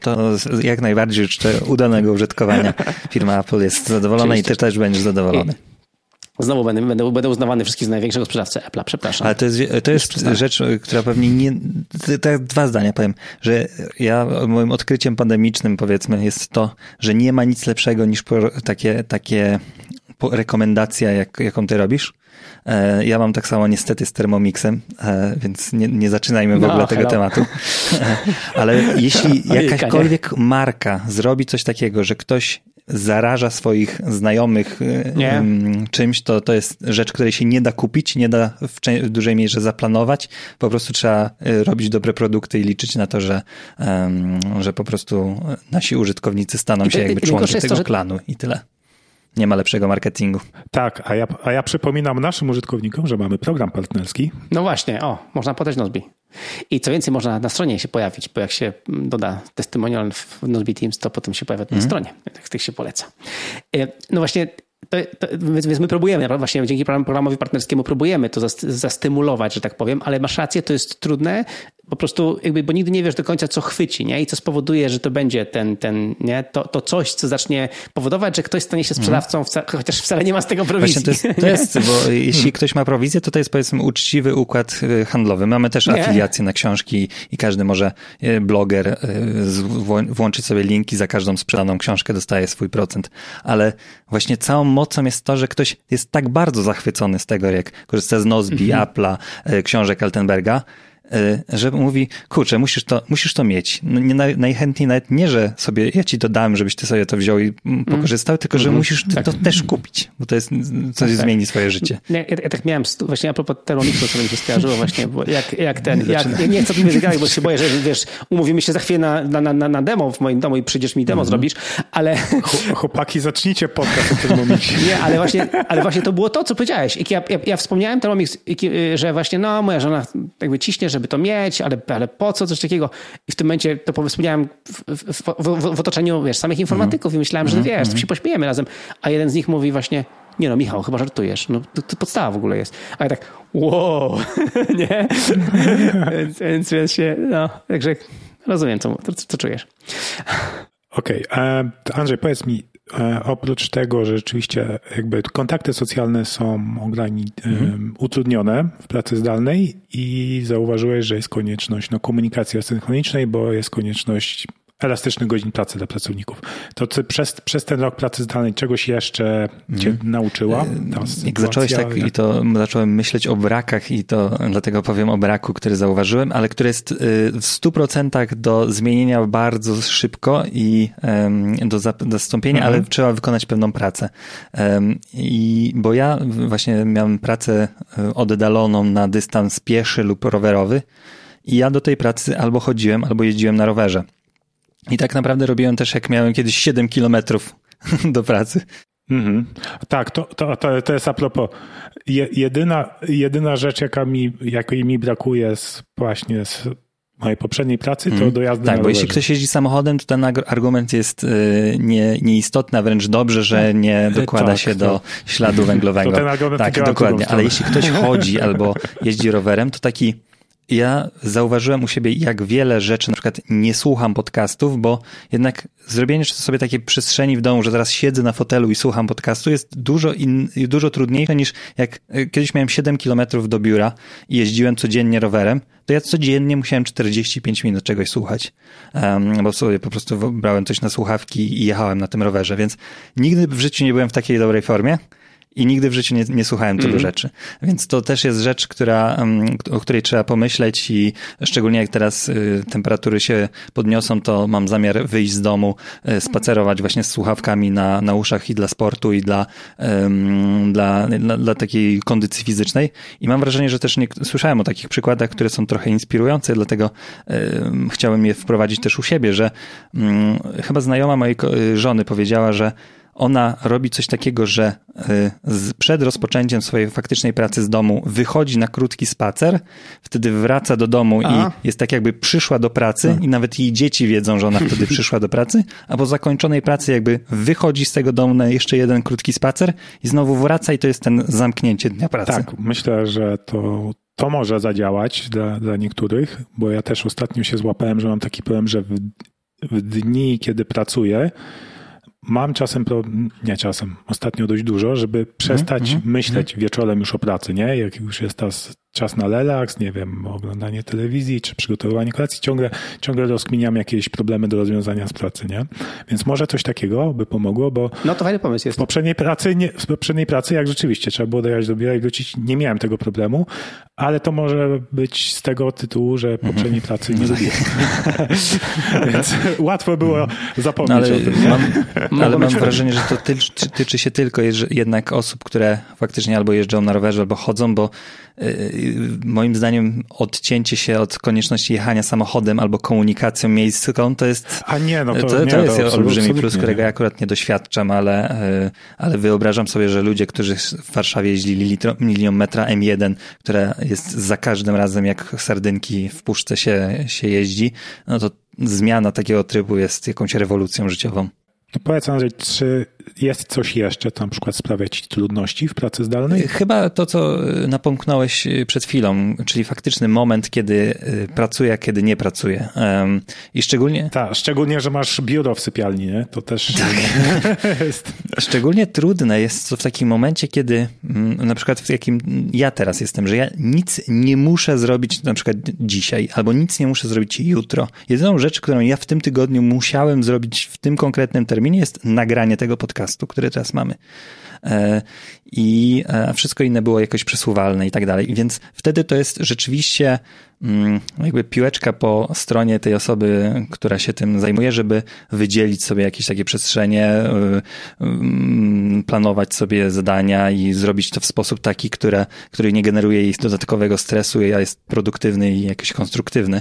To jak najbardziej udanego użytkowania. Firma Apple jest zadowolona Oczywiście. i ty też będziesz zadowolony. Znowu będę, będę, będę uznawany wszystkich z największego sprzedawcy Apple'a, przepraszam. Ale to jest, to jest rzecz, która pewnie nie... Tak dwa zdania powiem, że ja moim odkryciem pandemicznym powiedzmy jest to, że nie ma nic lepszego niż takie, takie rekomendacja, jak, jaką ty robisz. E, ja mam tak samo niestety z Thermomixem, e, więc nie, nie zaczynajmy w no, ogóle tego hello. tematu. E, ale jeśli jakakolwiek marka zrobi coś takiego, że ktoś zaraża swoich znajomych y, nie. czymś, to, to jest rzecz, której się nie da kupić, nie da w, w, dużej mierze zaplanować. Po prostu trzeba y, robić dobre produkty i liczyć na to, że, um, że po prostu nasi użytkownicy staną się jakby członkiem tego to, klanu i tyle. Nie ma lepszego marketingu. Tak, a ja, a ja przypominam naszym użytkownikom, że mamy program partnerski. No właśnie, o, można podać Nozbi. I co więcej, można na stronie się pojawić, bo jak się doda testimonial w Nozbe Teams, to potem się pojawia mm. na mhm. stronie. Tak, tych się poleca. E, no właśnie, to, to, więc my próbujemy, właśnie dzięki programowi partnerskiemu próbujemy to zastymulować, że tak powiem, ale masz rację, to jest trudne, po prostu jakby, bo nigdy nie wiesz do końca, co chwyci, nie? I co spowoduje, że to będzie ten, ten nie? To, to coś, co zacznie powodować, że ktoś stanie się sprzedawcą, mhm. wca- chociaż wcale nie ma z tego prowizji. Właśnie to jest, to jest bo jeśli ktoś ma prowizję, to to jest powiedzmy uczciwy układ y, handlowy. Mamy też nie. afiliacje na książki i każdy może, y, bloger, y, włączyć sobie linki, za każdą sprzedaną książkę dostaje swój procent. Ale właśnie całą mocą jest to, że ktoś jest tak bardzo zachwycony z tego, jak korzysta z Nozbi, mhm. Apple'a, książek Altenberga, że mówi, kurczę, musisz to, musisz to mieć. No, nie, najchętniej nawet nie, że sobie ja ci to dałem, żebyś ty sobie to wziął i mm. pokorzystał, tylko że mm. musisz tak. to też kupić, bo to jest coś okay. zmieni swoje życie. Ja, ja, ja, tak miałem, właśnie a propos Thermomixa, co mi się skojarzyło właśnie, bo jak, jak ten, jak, ja nie chcę o tym bo się boję, że wiesz, umówimy się za chwilę na, na, na, na demo w moim domu i przyjdziesz mi demo mm -hmm. zrobisz, ale... Chłopaki, zacznijcie podcast o Thermomixie. Nie, ale właśnie, ale właśnie to było to, co powiedziałeś. Ja, ja, ja wspomniałem Thermomix, że właśnie, no, moja żona jakby ciśnie, żeby to mieć, ale, ale po co, coś takiego. I w tym momencie to wspomniałem w, w, w, w otoczeniu, wiesz, samych informatyków mm. i myślałem, że mm. wiesz, mm. się pośmiejemy razem. A jeden z nich mówi właśnie, nie no, Michał, chyba żartujesz. No, to, to podstawa w ogóle jest. A ja tak, wow, nie? więc, więc, więc się, no, także rozumiem, co, co, co czujesz. Okej, okay. Andrzej, powiedz mi, oprócz tego, że rzeczywiście jakby kontakty socjalne są ograni, mhm. utrudnione w pracy zdalnej i zauważyłeś, że jest konieczność no, komunikacji asynchronicznej, bo jest konieczność elastycznych godzin pracy dla pracowników. To ty przez, przez ten rok pracy zdalnej czegoś jeszcze cię mm. nauczyła? E, jak zacząłeś tak i to zacząłem myśleć o brakach i to dlatego powiem o braku, który zauważyłem, ale który jest y, w 100% do zmienienia bardzo szybko i do zastąpienia, mhm. ale trzeba wykonać pewną pracę. I bo ja właśnie miałem pracę y, oddaloną na dystans pieszy lub rowerowy i ja do tej pracy albo chodziłem, albo jeździłem na rowerze. I tak naprawdę robiłem też, jak miałem kiedyś 7 kilometrów do pracy. Mhm. Tak, to, to, to, to jest a propos. Je, jedyna, jedyna rzecz, jaka mi, jakiej mi brakuje z, właśnie z mojej poprzedniej pracy, to mm. dojazdy Tak, bo jeśli ktoś jeździ samochodem, to ten argument jest y, nie, nieistotny, a wręcz dobrze, że tak. nie dokłada tak, się do śladu węglowego. To ten argument tak, dokładnie. Ale jeśli ktoś chodzi albo jeździ rowerem, to taki ja zauważyłem u siebie, jak wiele rzeczy, na przykład nie słucham podcastów, bo jednak zrobienie sobie takiej przestrzeni w domu, że teraz siedzę na fotelu i słucham podcastu, jest dużo, in, dużo trudniejsze niż jak e, kiedyś miałem 7 kilometrów do biura i jeździłem codziennie rowerem, to ja codziennie musiałem 45 minut czegoś słuchać, um, bo sobie po prostu brałem coś na słuchawki i jechałem na tym rowerze, więc nigdy w życiu nie byłem w takiej dobrej formie i nigdy w życiu nie, nie słuchałem tylu mm. rzeczy. Więc to też jest rzecz, która, o której trzeba pomyśleć i szczególnie jak teraz y, temperatury się podniosą, to mam zamiar wyjść z domu, y, spacerować właśnie z słuchawkami na, na uszach i dla sportu i dla, dla, dla, dla takiej kondycji fizycznej. I mam wrażenie, że też nie, słyszałem o takich przykładach, które są trochę inspirujące, dlatego chciałem je wprowadzić też u siebie, że chyba znajoma mojej żony powiedziała, że ona robi coś takiego, że y, przed rozpoczęciem swojej faktycznej pracy z domu wychodzi na krótki spacer, wtedy wraca do domu A. i jest tak jakby przyszła do pracy A. i nawet jej dzieci wiedzą, że ona wtedy przyszła do pracy, a po zakończonej pracy jakby wychodzi z tego domu na jeszcze jeden krótki spacer i znowu wraca i to jest ten zamknięcie dnia pracy. Tak, myślę, że to, to może zadziałać dla, dla niektórych, bo ja też ostatnio się złapałem, że mam taki problem, że w, w dni, kiedy pracuję, Mam czasem, nie czasem, ostatnio dość dużo, żeby przestać mm -hmm. myśleć mm -hmm. wieczorem już o pracy, nie? Jak już jest ta czas na relaks, nie wiem, oglądanie telewizji czy przygotowywanie kolacji, ciągle, ciągle rozkminiam jakieś problemy do rozwiązania z pracy, nie? Więc może coś takiego by pomogło, bo no to fajny pomysł jest. W poprzedniej pracy, nie, w poprzedniej pracy, jak rzeczywiście trzeba było dojechać do biura i wrócić, nie miałem tego problemu, ale to może być z tego tytułu, że poprzedniej mhm. pracy nie lubiłem. Więc łatwo było zapomnieć no, ale o tym. Mam, ale mam wrażenie, że to tyczy, tyczy się tylko jednak osób, które faktycznie albo jeżdżą na rowerze, albo chodzą, bo moim zdaniem odcięcie się od konieczności jechania samochodem albo komunikacją miejską to jest. A nie, no to, to, nie, to jest to olbrzymi plus, którego ja akurat nie doświadczam, ale, y, ale wyobrażam sobie, że ludzie, którzy w Warszawie jeździli linią metra M1, która jest za każdym razem jak sardynki w puszce się, się jeździ, no to zmiana takiego trybu jest jakąś rewolucją życiową. No powiedz Andrzej, czy jest coś jeszcze, co na przykład sprawia ci trudności w pracy zdalnej? Chyba to, co napomknąłeś przed chwilą, czyli faktyczny moment, kiedy y, pracuję, a kiedy nie pracuję. I szczególnie... Tak, szczególnie, że masz biuro w sypialni, nie? To też tak. jest. Szczególnie trudne jest to w takim momencie, kiedy mm, na przykład w jakim ja teraz jestem, że ja nic nie muszę zrobić na przykład dzisiaj, albo nic nie muszę zrobić jutro. Jedyną rzecz, którą ja w tym tygodniu musiałem zrobić w tym konkretnym terminie jest nagranie tego podcastu który teraz mamy. E, I e, wszystko inne było jakoś przesuwalne i tak dalej. Więc wtedy to jest rzeczywiście mm, jakby piłeczka po stronie tej osoby, która się tym zajmuje, żeby wydzielić sobie jakieś takie przestrzenie, e, mm, planować sobie zadania i zrobić to w sposób taki, które, który nie generuje jej dodatkowego stresu, a jest produktywny i jakiś konstruktywny.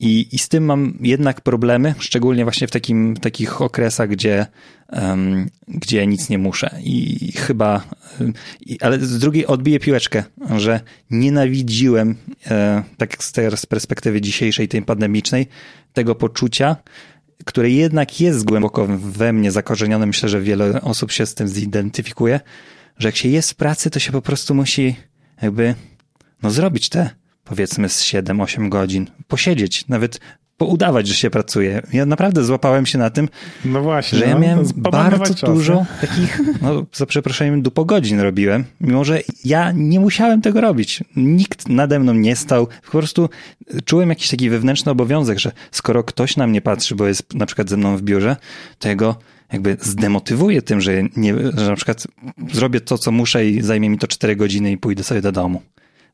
I, I z tym mam jednak problemy, szczególnie właśnie w takim, takich okresach, gdzie, um, gdzie nic nie muszę. I chyba, i, ale z drugiej odbiję piłeczkę, że nienawidziłem, e, tak z, tej, z perspektywy dzisiejszej, tej pandemicznej, tego poczucia, które jednak jest głęboko we mnie zakorzenione. Myślę, że wiele osób się z tym zidentyfikuje, że jak się jest w pracy, to się po prostu musi jakby no, zrobić te powiedzmy z 7-8 godzin, posiedzieć, nawet poudawać, że się pracuje. Ja naprawdę złapałem się na tym, no właśnie, że ja no, miałem bardzo czas, dużo nie? takich, no za przeproszeniem, dupogodzin robiłem, mimo że ja nie musiałem tego robić. Nikt nade mną nie stał. Po prostu czułem jakiś taki wewnętrzny obowiązek, że skoro ktoś na mnie patrzy, bo jest na przykład ze mną w biurze, to jego jakby zdemotywuję tym, że, nie, że na przykład zrobię to, co muszę i zajmie mi to 4 godziny i pójdę sobie do domu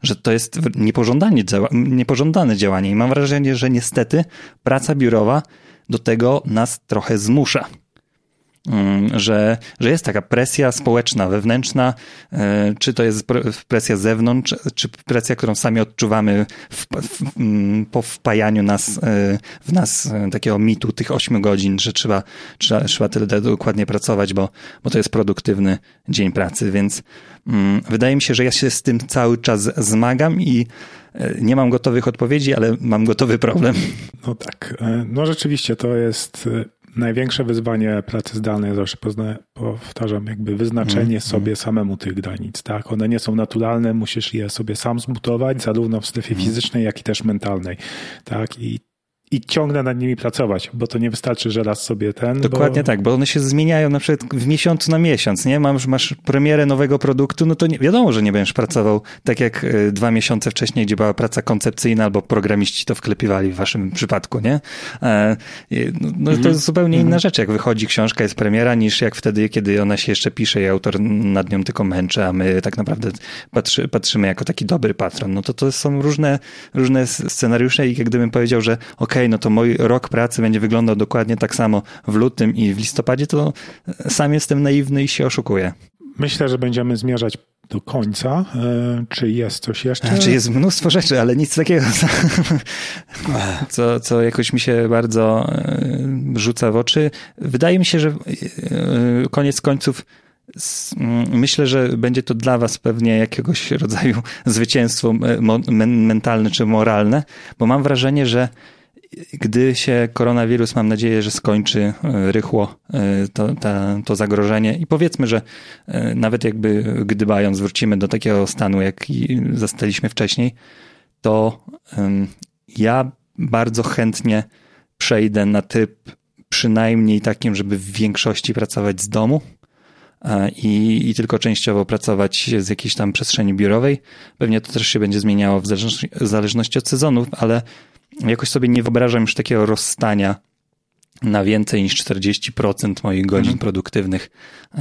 że to jest niepożądane, działa, niepożądane działanie. I mam wrażenie, że niestety praca biurowa do tego nas trochę zmusza. Że, że jest taka presja społeczna, wewnętrzna, e, czy to jest presja z zewnątrz, czy presja, którą sami odczuwamy w, w, mm, po wpajaniu nas, e, w nas e, takiego mitu tych 8 godzin, że trzeba, trzeba, trzeba tyle dokładnie pracować, bo, bo to jest produktywny dzień pracy, więc mm, wydaje mi się, że ja się z tym cały czas zmagam i nie mam gotowych odpowiedzi, ale mam gotowy problem. No tak. No rzeczywiście to jest największe wyzwanie pracy zdalnej, zawsze powtarzam, jakby wyznaczenie mm, sobie mm. samemu tych granic, tak? One nie są naturalne, musisz je sobie sam zbudować, zarówno w strefie mm. fizycznej, jak i też mentalnej, tak? I i ciągle nad nimi pracować, bo to nie wystarczy, że raz sobie ten. Dokładnie bo... tak, bo one się zmieniają na przykład w miesiącu na miesiąc, nie? Masz, masz premierę nowego produktu, no to nie, wiadomo, że nie będziesz pracował tak jak e, dwa miesiące wcześniej, gdzie była praca koncepcyjna albo programiści to wklepiwali w waszym przypadku, nie? E, no, no to jest zupełnie inna rzecz, jak wychodzi książka, jest premiera, niż jak wtedy, kiedy ona się jeszcze pisze i autor nad nią tylko męczy, a my tak naprawdę patrzy, patrzymy jako taki dobry patron. No to to są różne, różne scenariusze i jak gdybym powiedział, że okej, okay, no to mój rok pracy będzie wyglądał dokładnie tak samo w lutym i w listopadzie, to sam jestem naiwny i się oszukuję. Myślę, że będziemy zmierzać do końca. E, czy jest coś jeszcze? Czy jest mnóstwo rzeczy, ale nic takiego, co, co jakoś mi się bardzo e, rzuca w oczy. Wydaje mi się, że e, koniec końców Myślę, że będzie to dla Was pewnie jakiegoś rodzaju zwycięstwo mentalne czy moralne, bo mam wrażenie, że gdy się koronawirus, mam nadzieję, że skończy e, rychło e, to, to, to zagrożenie i powiedzmy, że e, nawet jakby gdybając wrócimy do takiego stanu, jaki zastaliśmy wcześniej, to ja bardzo chętnie przejdę na typ przynajmniej takim, żeby w większości pracować z domu i, i tylko częściowo pracować z jakiejś tam przestrzeni biurowej. Pewnie to też się będzie zmieniało w zależności, w zależności od sezonów, ale jakoś sobie nie wyobrażam już takiego rozstania na więcej niż 40% moich godzin mhm. produktywnych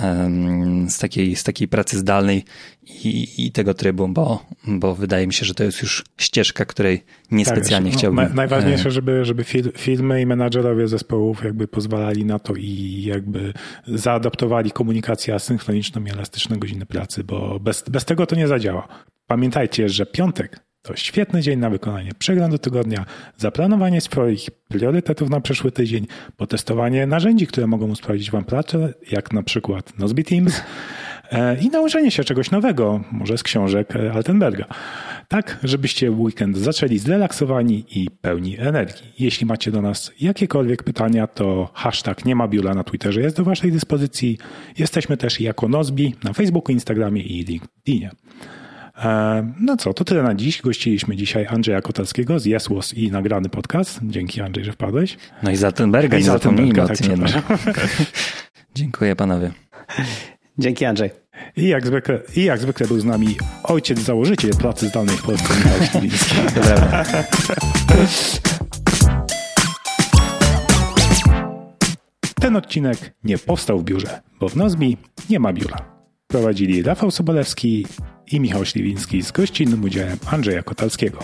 um, z, takiej, z takiej pracy zdalnej i, i, tego trybu, bo, bo wydaje mi się, że to jest już ścieżka, której niespecjalnie tak, chciałbym. No, najważniejsze, żeby, żeby firmy i menadżerowie zespołów jakby pozwalali na to i jakby zaadaptowali komunikację asynchroniczną i elastyczną godziny pracy, bo bez, bez tego to nie zadziała. Pamiętajcie, że piątek to świetny dzień na wykonanie przeglądu tygodnia, zaplanowanie swoich priorytetów na przyszły tydzień, potestowanie narzędzi, które mogą usprawnić Wam pracę, jak na przykład Nozbe Teams e, i nauczenie się czegoś nowego, może z książek e, Altenberga. Tak, żebyście weekend zaczęli zrelaksowani i pełni energii. Jeśli macie do nas jakiekolwiek pytania, to hashtag nie ma biura na Twitterze jest do Waszej dyspozycji. Jesteśmy też jako Nozbi na Facebooku, Instagramie i LinkedInie. E, no co, to tyle na dziś. Gościliśmy dzisiaj Andrzeja Kotalskiego z Jesłos i nagrany podcast. Dzięki Andrzej, że wpadłeś. No i Zaltenberga, nie zapomnijmy o tak, tym Dziękuję panowie. Dzięki Andrzej. I jak, zwykle, I jak zwykle był z nami ojciec założyciel pracy zdalnej w Polsce, Michał Ten odcinek nie powstał w biurze, bo w Nozbi nie ma biura. Prowadzili Rafał Sobolewski i Michał Śliwiński z gościnnym udziałem Andrzeja Kotalskiego.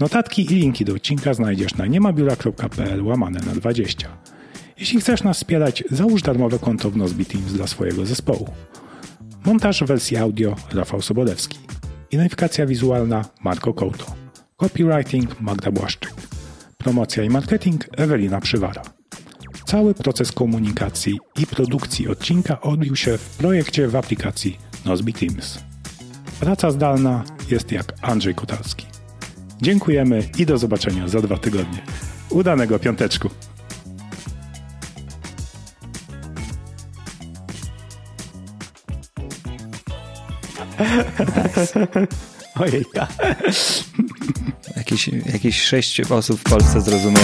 Notatki i linki do odcinka znajdziesz na niemabiura.pl łamane na 20. Jeśli chcesz nas wspierać, załóż darmowe konto w Nozbe Teams dla swojego zespołu. Montaż wersji audio Rafał Sobolewski. Identyfikacja wizualna Marko Kołto. Copywriting Magda Błaszczyk. Promocja i marketing Ewelina Przywara. Cały proces komunikacji i produkcji odcinka odbił się w projekcie w aplikacji Nozbe Teams. Praca zdalna jest jak Andrzej Kutalski. Dziękujemy i do zobaczenia za dwa tygodnie. Udanego piąteczku. Nice. Ojej. Jakieś, jakieś sześć osób w Polsce zrozumie